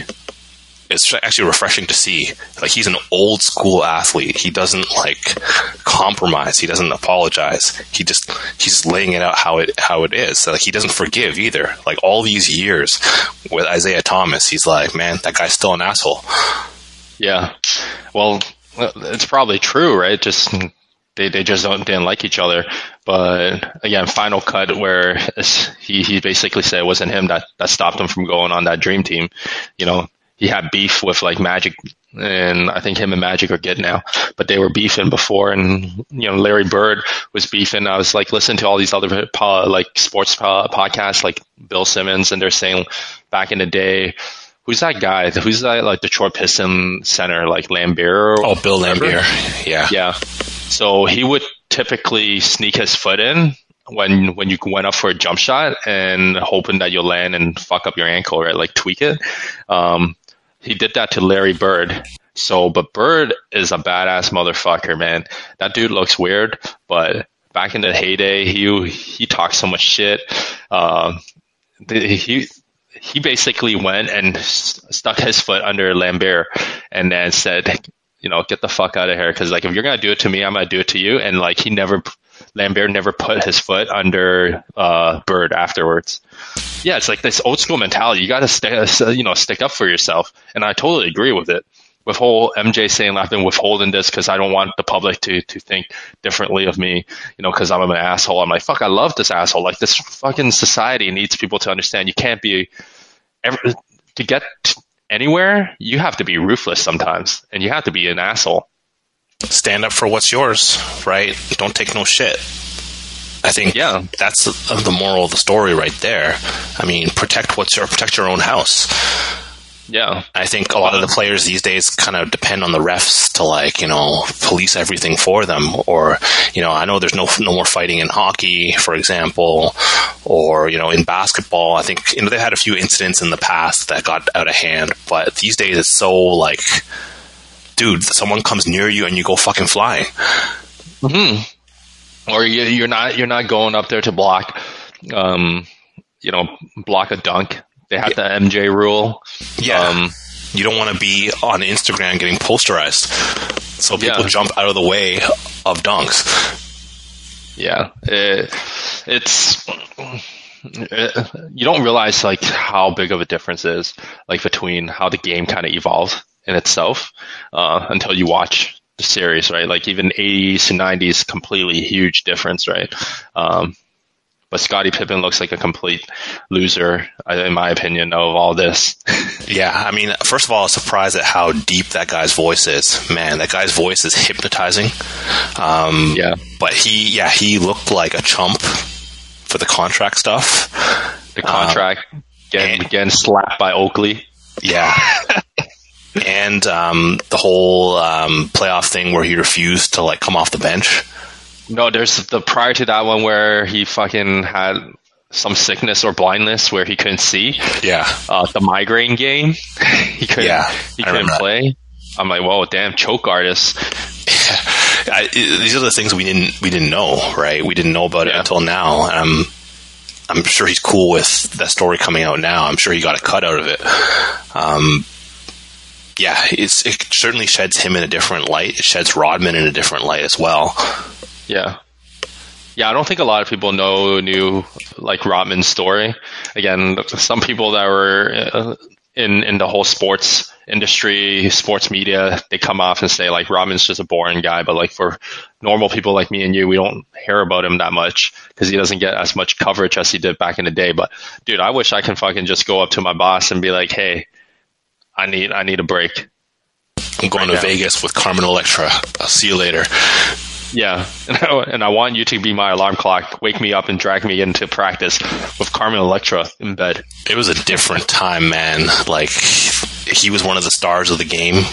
It's actually refreshing to see. Like he's an old school athlete. He doesn't like compromise. He doesn't apologize. He just he's laying it out how it how it is. So, like he doesn't forgive either. Like all these years with Isaiah Thomas, he's like, man, that guy's still an asshole. Yeah. Well, it's probably true, right? Just they, they just don't didn't like each other. But again, final cut where he he basically said it wasn't him that that stopped him from going on that dream team. You know, he had beef with like Magic, and I think him and Magic are good now. But they were beefing before, and you know Larry Bird was beefing. I was like listening to all these other like sports podcasts, like Bill Simmons, and they're saying back in the day. Who's that guy? Who's that like Detroit Piston center, like Laimbeer? Oh, Bill Laimbeer. Yeah. Yeah. So he would typically sneak his foot in when when you went up for a jump shot and hoping that you'll land and fuck up your ankle, right? Like tweak it. Um, he did that to Larry Bird. So, but Bird is a badass motherfucker, man. That dude looks weird, but back in the heyday, he he talked so much shit. Uh, he he basically went and stuck his foot under Laimbeer and then said, you know, get the fuck out of here. Cause like, if you're going to do it to me, I'm going to do it to you. And like, he never, Laimbeer never put his foot under, uh, Bird afterwards yeah, it's like this old school mentality. You got to uh, you know, stick up for yourself. And I totally agree with it. With whole MJ saying I've been withholding this because I don't want the public to to think differently of me, you know, because I'm an asshole. I'm like, fuck, I love this asshole. Like this fucking society needs people to understand you can't be ever to get anywhere. You have to be ruthless sometimes, and you have to be an asshole. Stand up for what's yours, right? Don't take no shit. I think yeah, that's the moral of the story right there. I mean, protect what's your protect your own house. Yeah, I think a lot of the players these days kind of depend on the refs to like you know police everything for them, or you know I know there's no no more fighting in hockey, for example, or you know in basketball. I think you know they had a few incidents in the past that got out of hand, but these days it's so like, dude, someone comes near you and you go fucking flying. Hmm or you, are not you're not going up there to block, um, you know, block a dunk. They have yeah. the MJ rule. Yeah. Um, you don't want to be on Instagram getting posterized, so people yeah. jump out of the way of dunks. Yeah, it, it's it, you don't realize like how big of a difference is like between how the game kind of evolved in itself uh, until you watch the series, right? Like even 80s to 90s, completely huge difference, right? Um, but Scottie Pippen looks like a complete loser, in my opinion, of all this. yeah, I mean, first of all, I was surprised at how deep that guy's voice is. Man, that guy's voice is hypnotizing. Um, yeah, but he, yeah, he looked like a chump for the contract stuff. The contract. Getting, getting slapped by Oakley. Yeah. and um, the whole um, playoff thing where he refused to like come off the bench. No, there's the prior to that one where he fucking had some sickness or blindness where he couldn't see. Yeah. Uh, the migraine game, he couldn't. Yeah, he couldn't remember that. play. I'm like, whoa, damn, choke artist. I, these are the things we didn't we didn't know, right? We didn't know about it until now. I'm I'm sure he's cool with that story coming out now. I'm sure he got a cut out of it. Um, yeah, it's it certainly sheds him in a different light. It sheds Rodman in a different light as well. Yeah. Yeah, I don't think a lot of people know knew like Rodman's story. Again, some people that were uh, in in the whole sports industry, sports media, they come off and say like Rodman's just a boring guy, but like for normal people like me and you, we don't hear about him that much because he doesn't get as much coverage as he did back in the day. But dude, I wish I can fucking just go up to my boss and be like, "Hey, I need I need a break." I'm going Right to now. Vegas with Carmen Electra. I'll see you later. Yeah, and I, want you to be my alarm clock, wake me up and drag me into practice with Carmen Electra in bed. It was a different time, man. Like he was one of the stars of the game,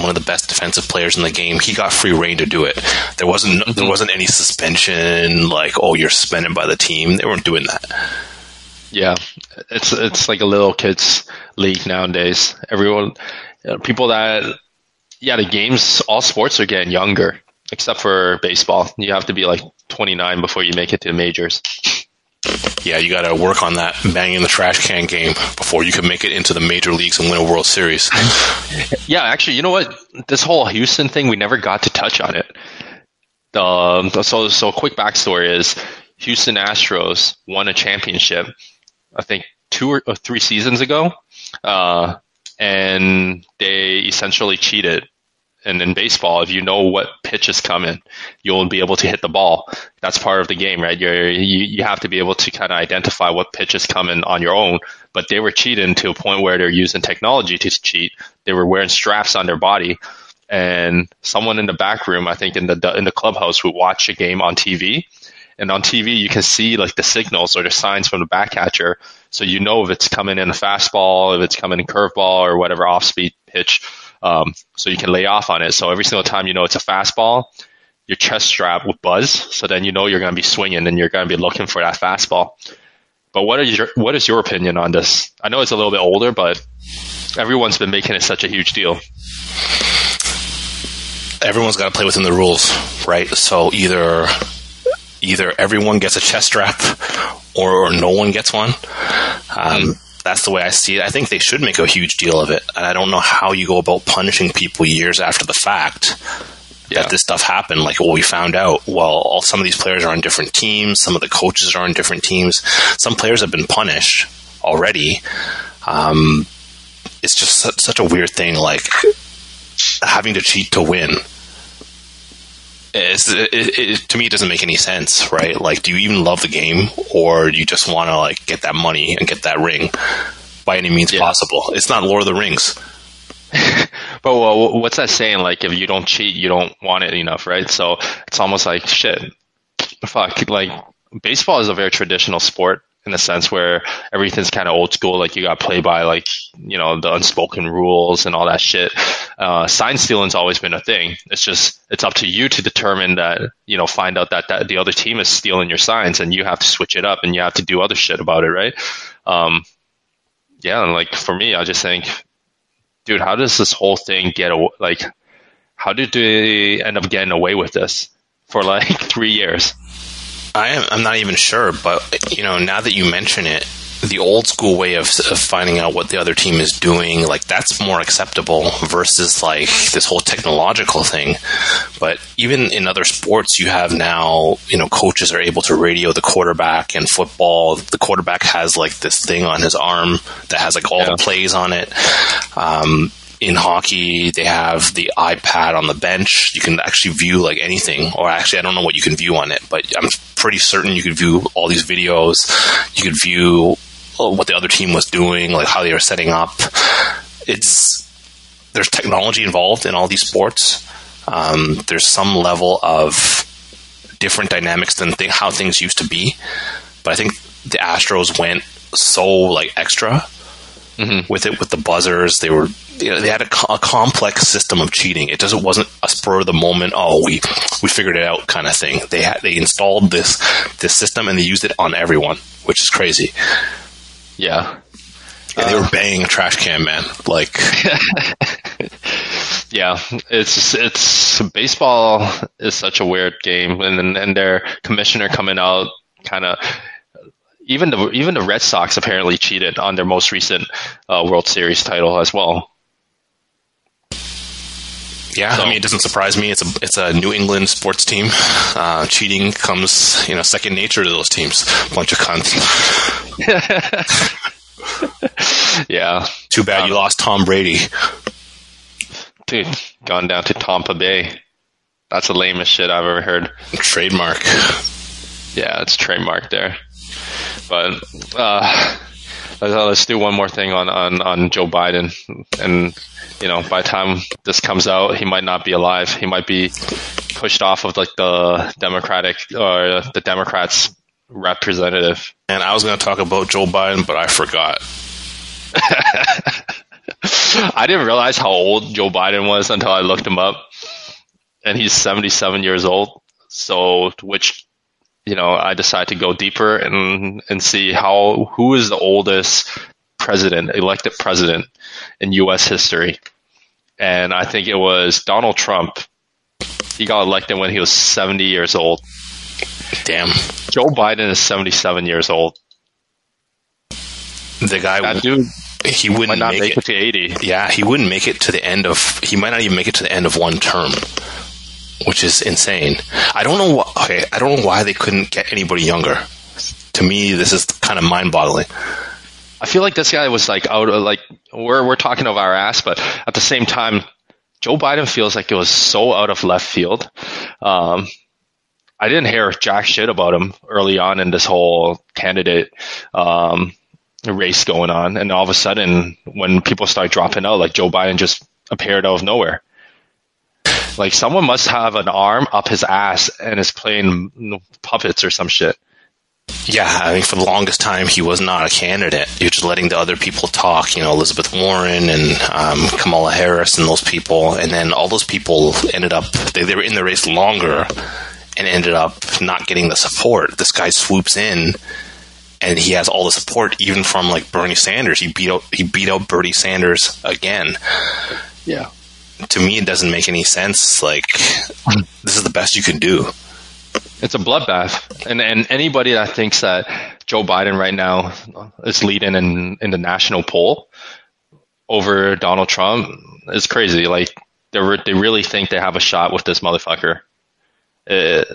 one of the best defensive players in the game. He got free reign to do it. There wasn't there mm-hmm. wasn't any suspension. Like, oh, you're suspended by the team. They weren't doing that. Yeah, it's it's like a little kids league nowadays. Everyone, uh, people that yeah, the games, all sports are getting younger except for baseball. You have to be like 29 before you make it to the majors. Yeah, you got to work on that banging the trash can game before you can make it into the major leagues and win a World Series. Yeah, actually, you know what? This whole Houston thing, we never got to touch on it. Um, so, so quick backstory is Houston Astros won a championship, I think two or three seasons ago, uh, and they essentially cheated. And in baseball, if you know what pitch is coming, you'll be able to hit the ball. That's part of the game, right? You're, you you have to be able to kind of identify what pitch is coming on your own. But they were cheating to a point where they're using technology to cheat. They were wearing straps on their body, and someone in the back room, I think in the in the clubhouse, would watch a game on TV. And on TV, you can see like the signals or the signs from the back catcher, so you know if it's coming in a fastball, if it's coming in curveball, or whatever off-speed pitch. Um, so you can lay off on it. So every single time you know it's a fastball, your chest strap will buzz. So then you know you're going to be swinging and you're going to be looking for that fastball. But what is your what is your opinion on this? I know it's a little bit older, but everyone's been making it such a huge deal. Everyone's got to play within the rules, right? So either either everyone gets a chest strap or, or no one gets one. Um, that's the way I see it. I think they should make a huge deal of it. And I don't know how you go about punishing people years after the fact Yeah. that this stuff happened. Like, well, we found out, well, all, some of these players are on different teams. Some of the coaches are on different teams. Some players have been punished already. Um, it's just such, such a weird thing, like having to cheat to win. It, it, to me, it doesn't make any sense, right? Like, do you even love the game, or do you just want to like get that money and get that ring by any means Yeah. possible? It's not Lord of the Rings. But well, what's that saying? Like, if you don't cheat, you don't want it enough, right? So it's almost like shit. Fuck. Like, baseball is a very traditional sport in the sense where everything's kind of old school. Like, you got play by like you know the unspoken rules and all that shit. Uh, sign stealing's always been a thing. It's just it's up to you to determine that you know find out that, that the other team is stealing your signs, and you have to switch it up and you have to do other shit about it, right? Um, yeah, and like for me, I just think dude, how does this whole thing get aw- like? How did they end up getting away with this for like three years? I am, I'm not even sure, but you know, now that you mention it, the old school way of, of finding out what the other team is doing, like that's more acceptable versus like this whole technological thing. But even in other sports, you have now, you know, coaches are able to radio the quarterback in football. The quarterback has like this thing on his arm that has like all Yeah. the plays on it. Um, in hockey, they have the iPad on the bench. You can actually view like anything, or actually, I don't know what you can view on it, but I'm pretty certain you could view all these videos. You could view uh, what the other team was doing, like how they were setting up. It's there's technology involved in all these sports. Um, there's some level of different dynamics than th- how things used to be, but I think the Astros went so like extra Mhm. with it with the buzzers. They were you know, they had a, co- a complex system of cheating. It just wasn't a spur of the moment. Oh, we we figured it out kind of thing. They had they installed this this system and they used it on everyone, which is crazy. Yeah. And they were banging a trash can, man. Like Yeah, it's it's baseball is such a weird game, and, and their commissioner coming out kind of even the even the Red Sox apparently cheated on their most recent uh, World Series title as well. Yeah, So- I mean, it doesn't surprise me. It's a it's a New England sports team. Uh, cheating comes, you know, second nature to those teams. Bunch of cunts. Yeah, Too bad you lost Tom Brady. dude, gone down to Tampa Bay. That's the lamest shit I've ever heard. Trademark. Yeah, it's trademark there. But uh, let's, let's do one more thing on, on, on Joe Biden. And, you know, by the time this comes out, he might not be alive. He might be pushed off of like the Democratic or the Democrats representative. And I was going to talk about Joe Biden, but I forgot. I didn't realize how old Joe Biden was until I looked him up. And he's 77 years old. So, which, you know, I decided to go deeper and, and see how, who is the oldest president, elected president in U.S. history. And I think it was Donald Trump. He got elected when he was 70 years old. Damn. Joe Biden is 77 years old. The guy, That dude he wouldn't not make, make it. it to 80. Yeah, he wouldn't make it to the end of. He might not even make it to the end of one term, which is insane. I don't know. Wh- okay, I don't know why they couldn't get anybody younger. To me, this is kind of mind-boggling. I feel like this guy was like out of like we're we're talking of our ass, but at the same time, Joe Biden feels like it was so out of left field. Um, I didn't hear jack shit about him early on in this whole candidate um, race going on, and all of a sudden, when people start dropping out, like Joe Biden just appeared out of nowhere. Like someone must have an arm up his ass and is playing puppets or some shit. Yeah, I mean, for the longest time, he was not a candidate. You're just letting the other people talk. You know, Elizabeth Warren and um, Kamala Harris and those people, and then all those people ended up they, they were in the race longer and ended up not getting the support. This guy swoops in, and he has all the support, even from like Bernie Sanders. He beat out he beat out Bernie Sanders again. Yeah. To me, it doesn't make any sense. Like, this is the best you can do. It's a bloodbath, and and anybody that thinks that Joe Biden right now is leading in in the national poll over Donald Trump is crazy. Like they re- they really think they have a shot with this motherfucker. It,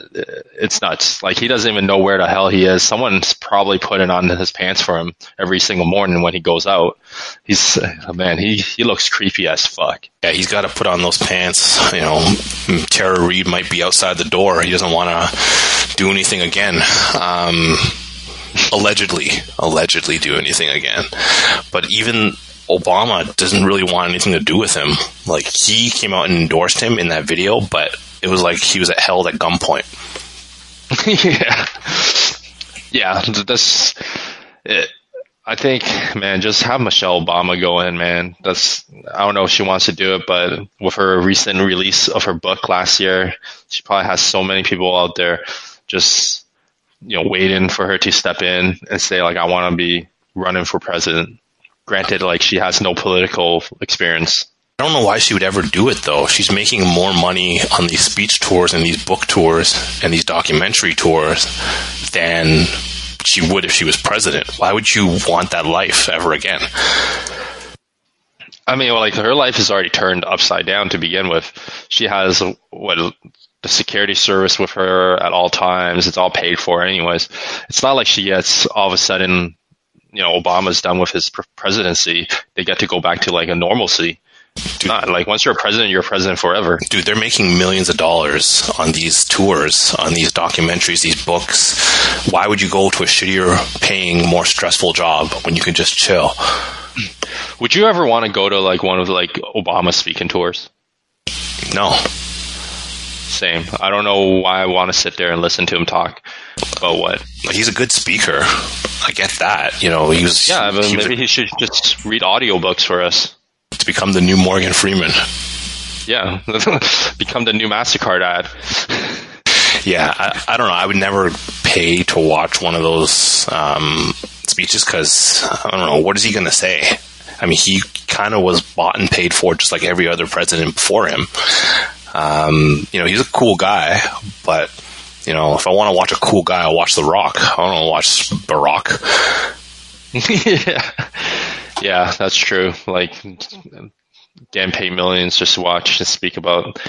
it's nuts. Like he doesn't even know where the hell he is. Someone's probably putting on his pants for him every single morning when he goes out. He's oh man, he he looks creepy as fuck. Yeah, he's got to put on those pants. You know, Tara Reade might be outside the door. He doesn't want to do anything again. Um, allegedly, allegedly do anything again. But even Obama doesn't really want anything to do with him. Like he came out and endorsed him in that video, but it was like he was held at gunpoint. yeah, yeah. th- That's it. I think, man, just have Michelle Obama go in, man. That's I don't know if she wants to do it, but with her recent release of her book last year, she probably has so many people out there just you know waiting for her to step in and say like I want to be running for president. Granted, like she has no political experience. I don't know why she would ever do it though. She's making more money on these speech tours and these book tours and these documentary tours than she would if she was president. Why would you want that life ever again? I mean, well, like her life is already turned upside down to begin with. She has what the security service with her at all times. It's all paid for, anyways. It's not like she gets all of a sudden, you know, Obama's done with his pr- presidency. They get to go back to like a normalcy. It's not uh, like once you're a president, you're a president forever. Dude, they're making millions of dollars on these tours, on these documentaries, these books. Why would you go to a shittier paying, more stressful job when you can just chill? Would you ever want to go to like one of like Obama speaking tours? No. Same. I don't know why I want to sit there and listen to him talk But what. He's a good speaker. I get that. You know, he was Yeah, but he maybe he should just read audiobooks for us. To become the new Morgan Freeman. Yeah, become the new Mastercard ad. Yeah, I, I don't know. I would never pay to watch one of those um, speeches because I don't know what is he going to say. I mean, he kind of was bought and paid for just like every other president before him. Um, you know, he's a cool guy, but you know, if I want to watch a cool guy, I'll watch The Rock. I don't want to watch Barack. yeah, yeah, that's true. Like, getting paid millions just to watch and speak about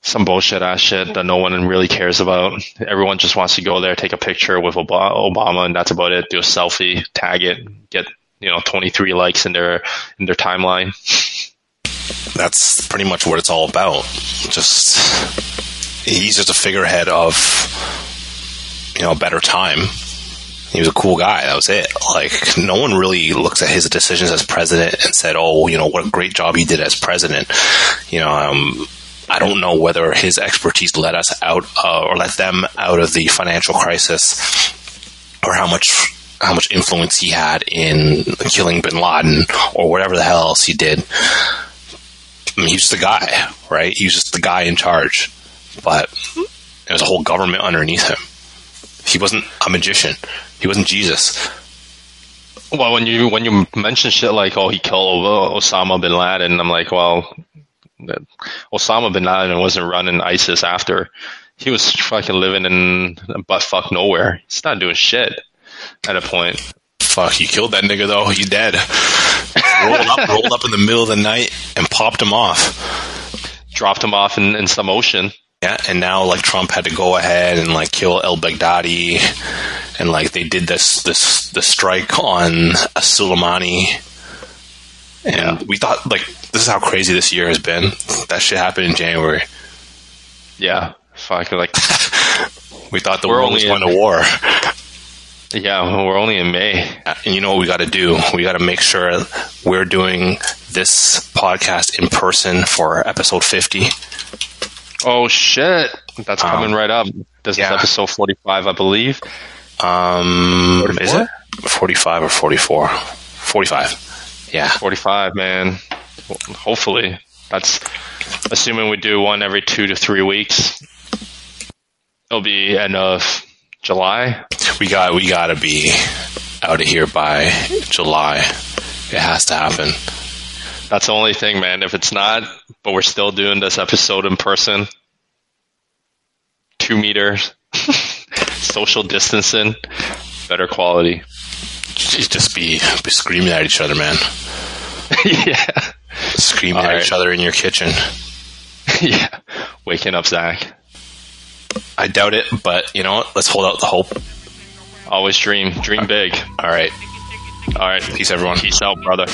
some bullshit ass shit that no one really cares about. Everyone just wants to go there, take a picture with Obama, and that's about it. Do a selfie, tag it, get you know 23 likes in their in their timeline. That's pretty much what it's all about. Just he's just a figurehead of you know a better time. He was a cool guy. That was it. Like no one really looks at his decisions as president and said, "Oh, you know what a great job he did as president." You know, um, I don't know whether his expertise led us out uh, or let them out of the financial crisis, or how much how much influence he had in killing Bin Laden or whatever the hell else he did. I mean, he's just a guy, right? He was just the guy in charge, but there was a whole government underneath him. He wasn't a magician. He wasn't Jesus. Well, when you when you mention shit like, "Oh, he killed Osama bin Laden," I'm like, well, Osama bin Laden wasn't running ISIS after. He was fucking living in butt fuck nowhere. He's not doing shit at a point. Fuck, you killed that nigga though. He's dead. rolled up, rolled up in the middle of the night and popped him off. Dropped him off in, in some ocean. Yeah, and now like Trump had to go ahead and like kill El Baghdadi, and like they did this this the strike on Soleimani, and Yeah. we thought like this is how crazy this year has been. That shit happened in January. Yeah, fuck. Like, We thought the We're world was going in- to war, yeah, we're only in May. and you know what we got to do? We got to make sure we're doing this podcast in person for episode fifty. Oh shit, that's Um, coming right up. This yeah. is episode 45, I believe. Um, is it forty-five or forty-four? Forty-five. Yeah. 45, man. Hopefully, that's assuming we do one every two to three weeks. It'll be end of July. We got we got to be out of here by July. It has to happen. That's the only thing, man. If it's not, but we're still doing this episode in person, two meters, social distancing, better quality. Just just be be screaming at each other, man. yeah, Screaming All at right. each other in your kitchen. yeah. Waking up, Zach. I doubt it, but you know what? Let's hold out the hope. Always dream, dream big. All right. All right, Peace, everyone. peace out, brother.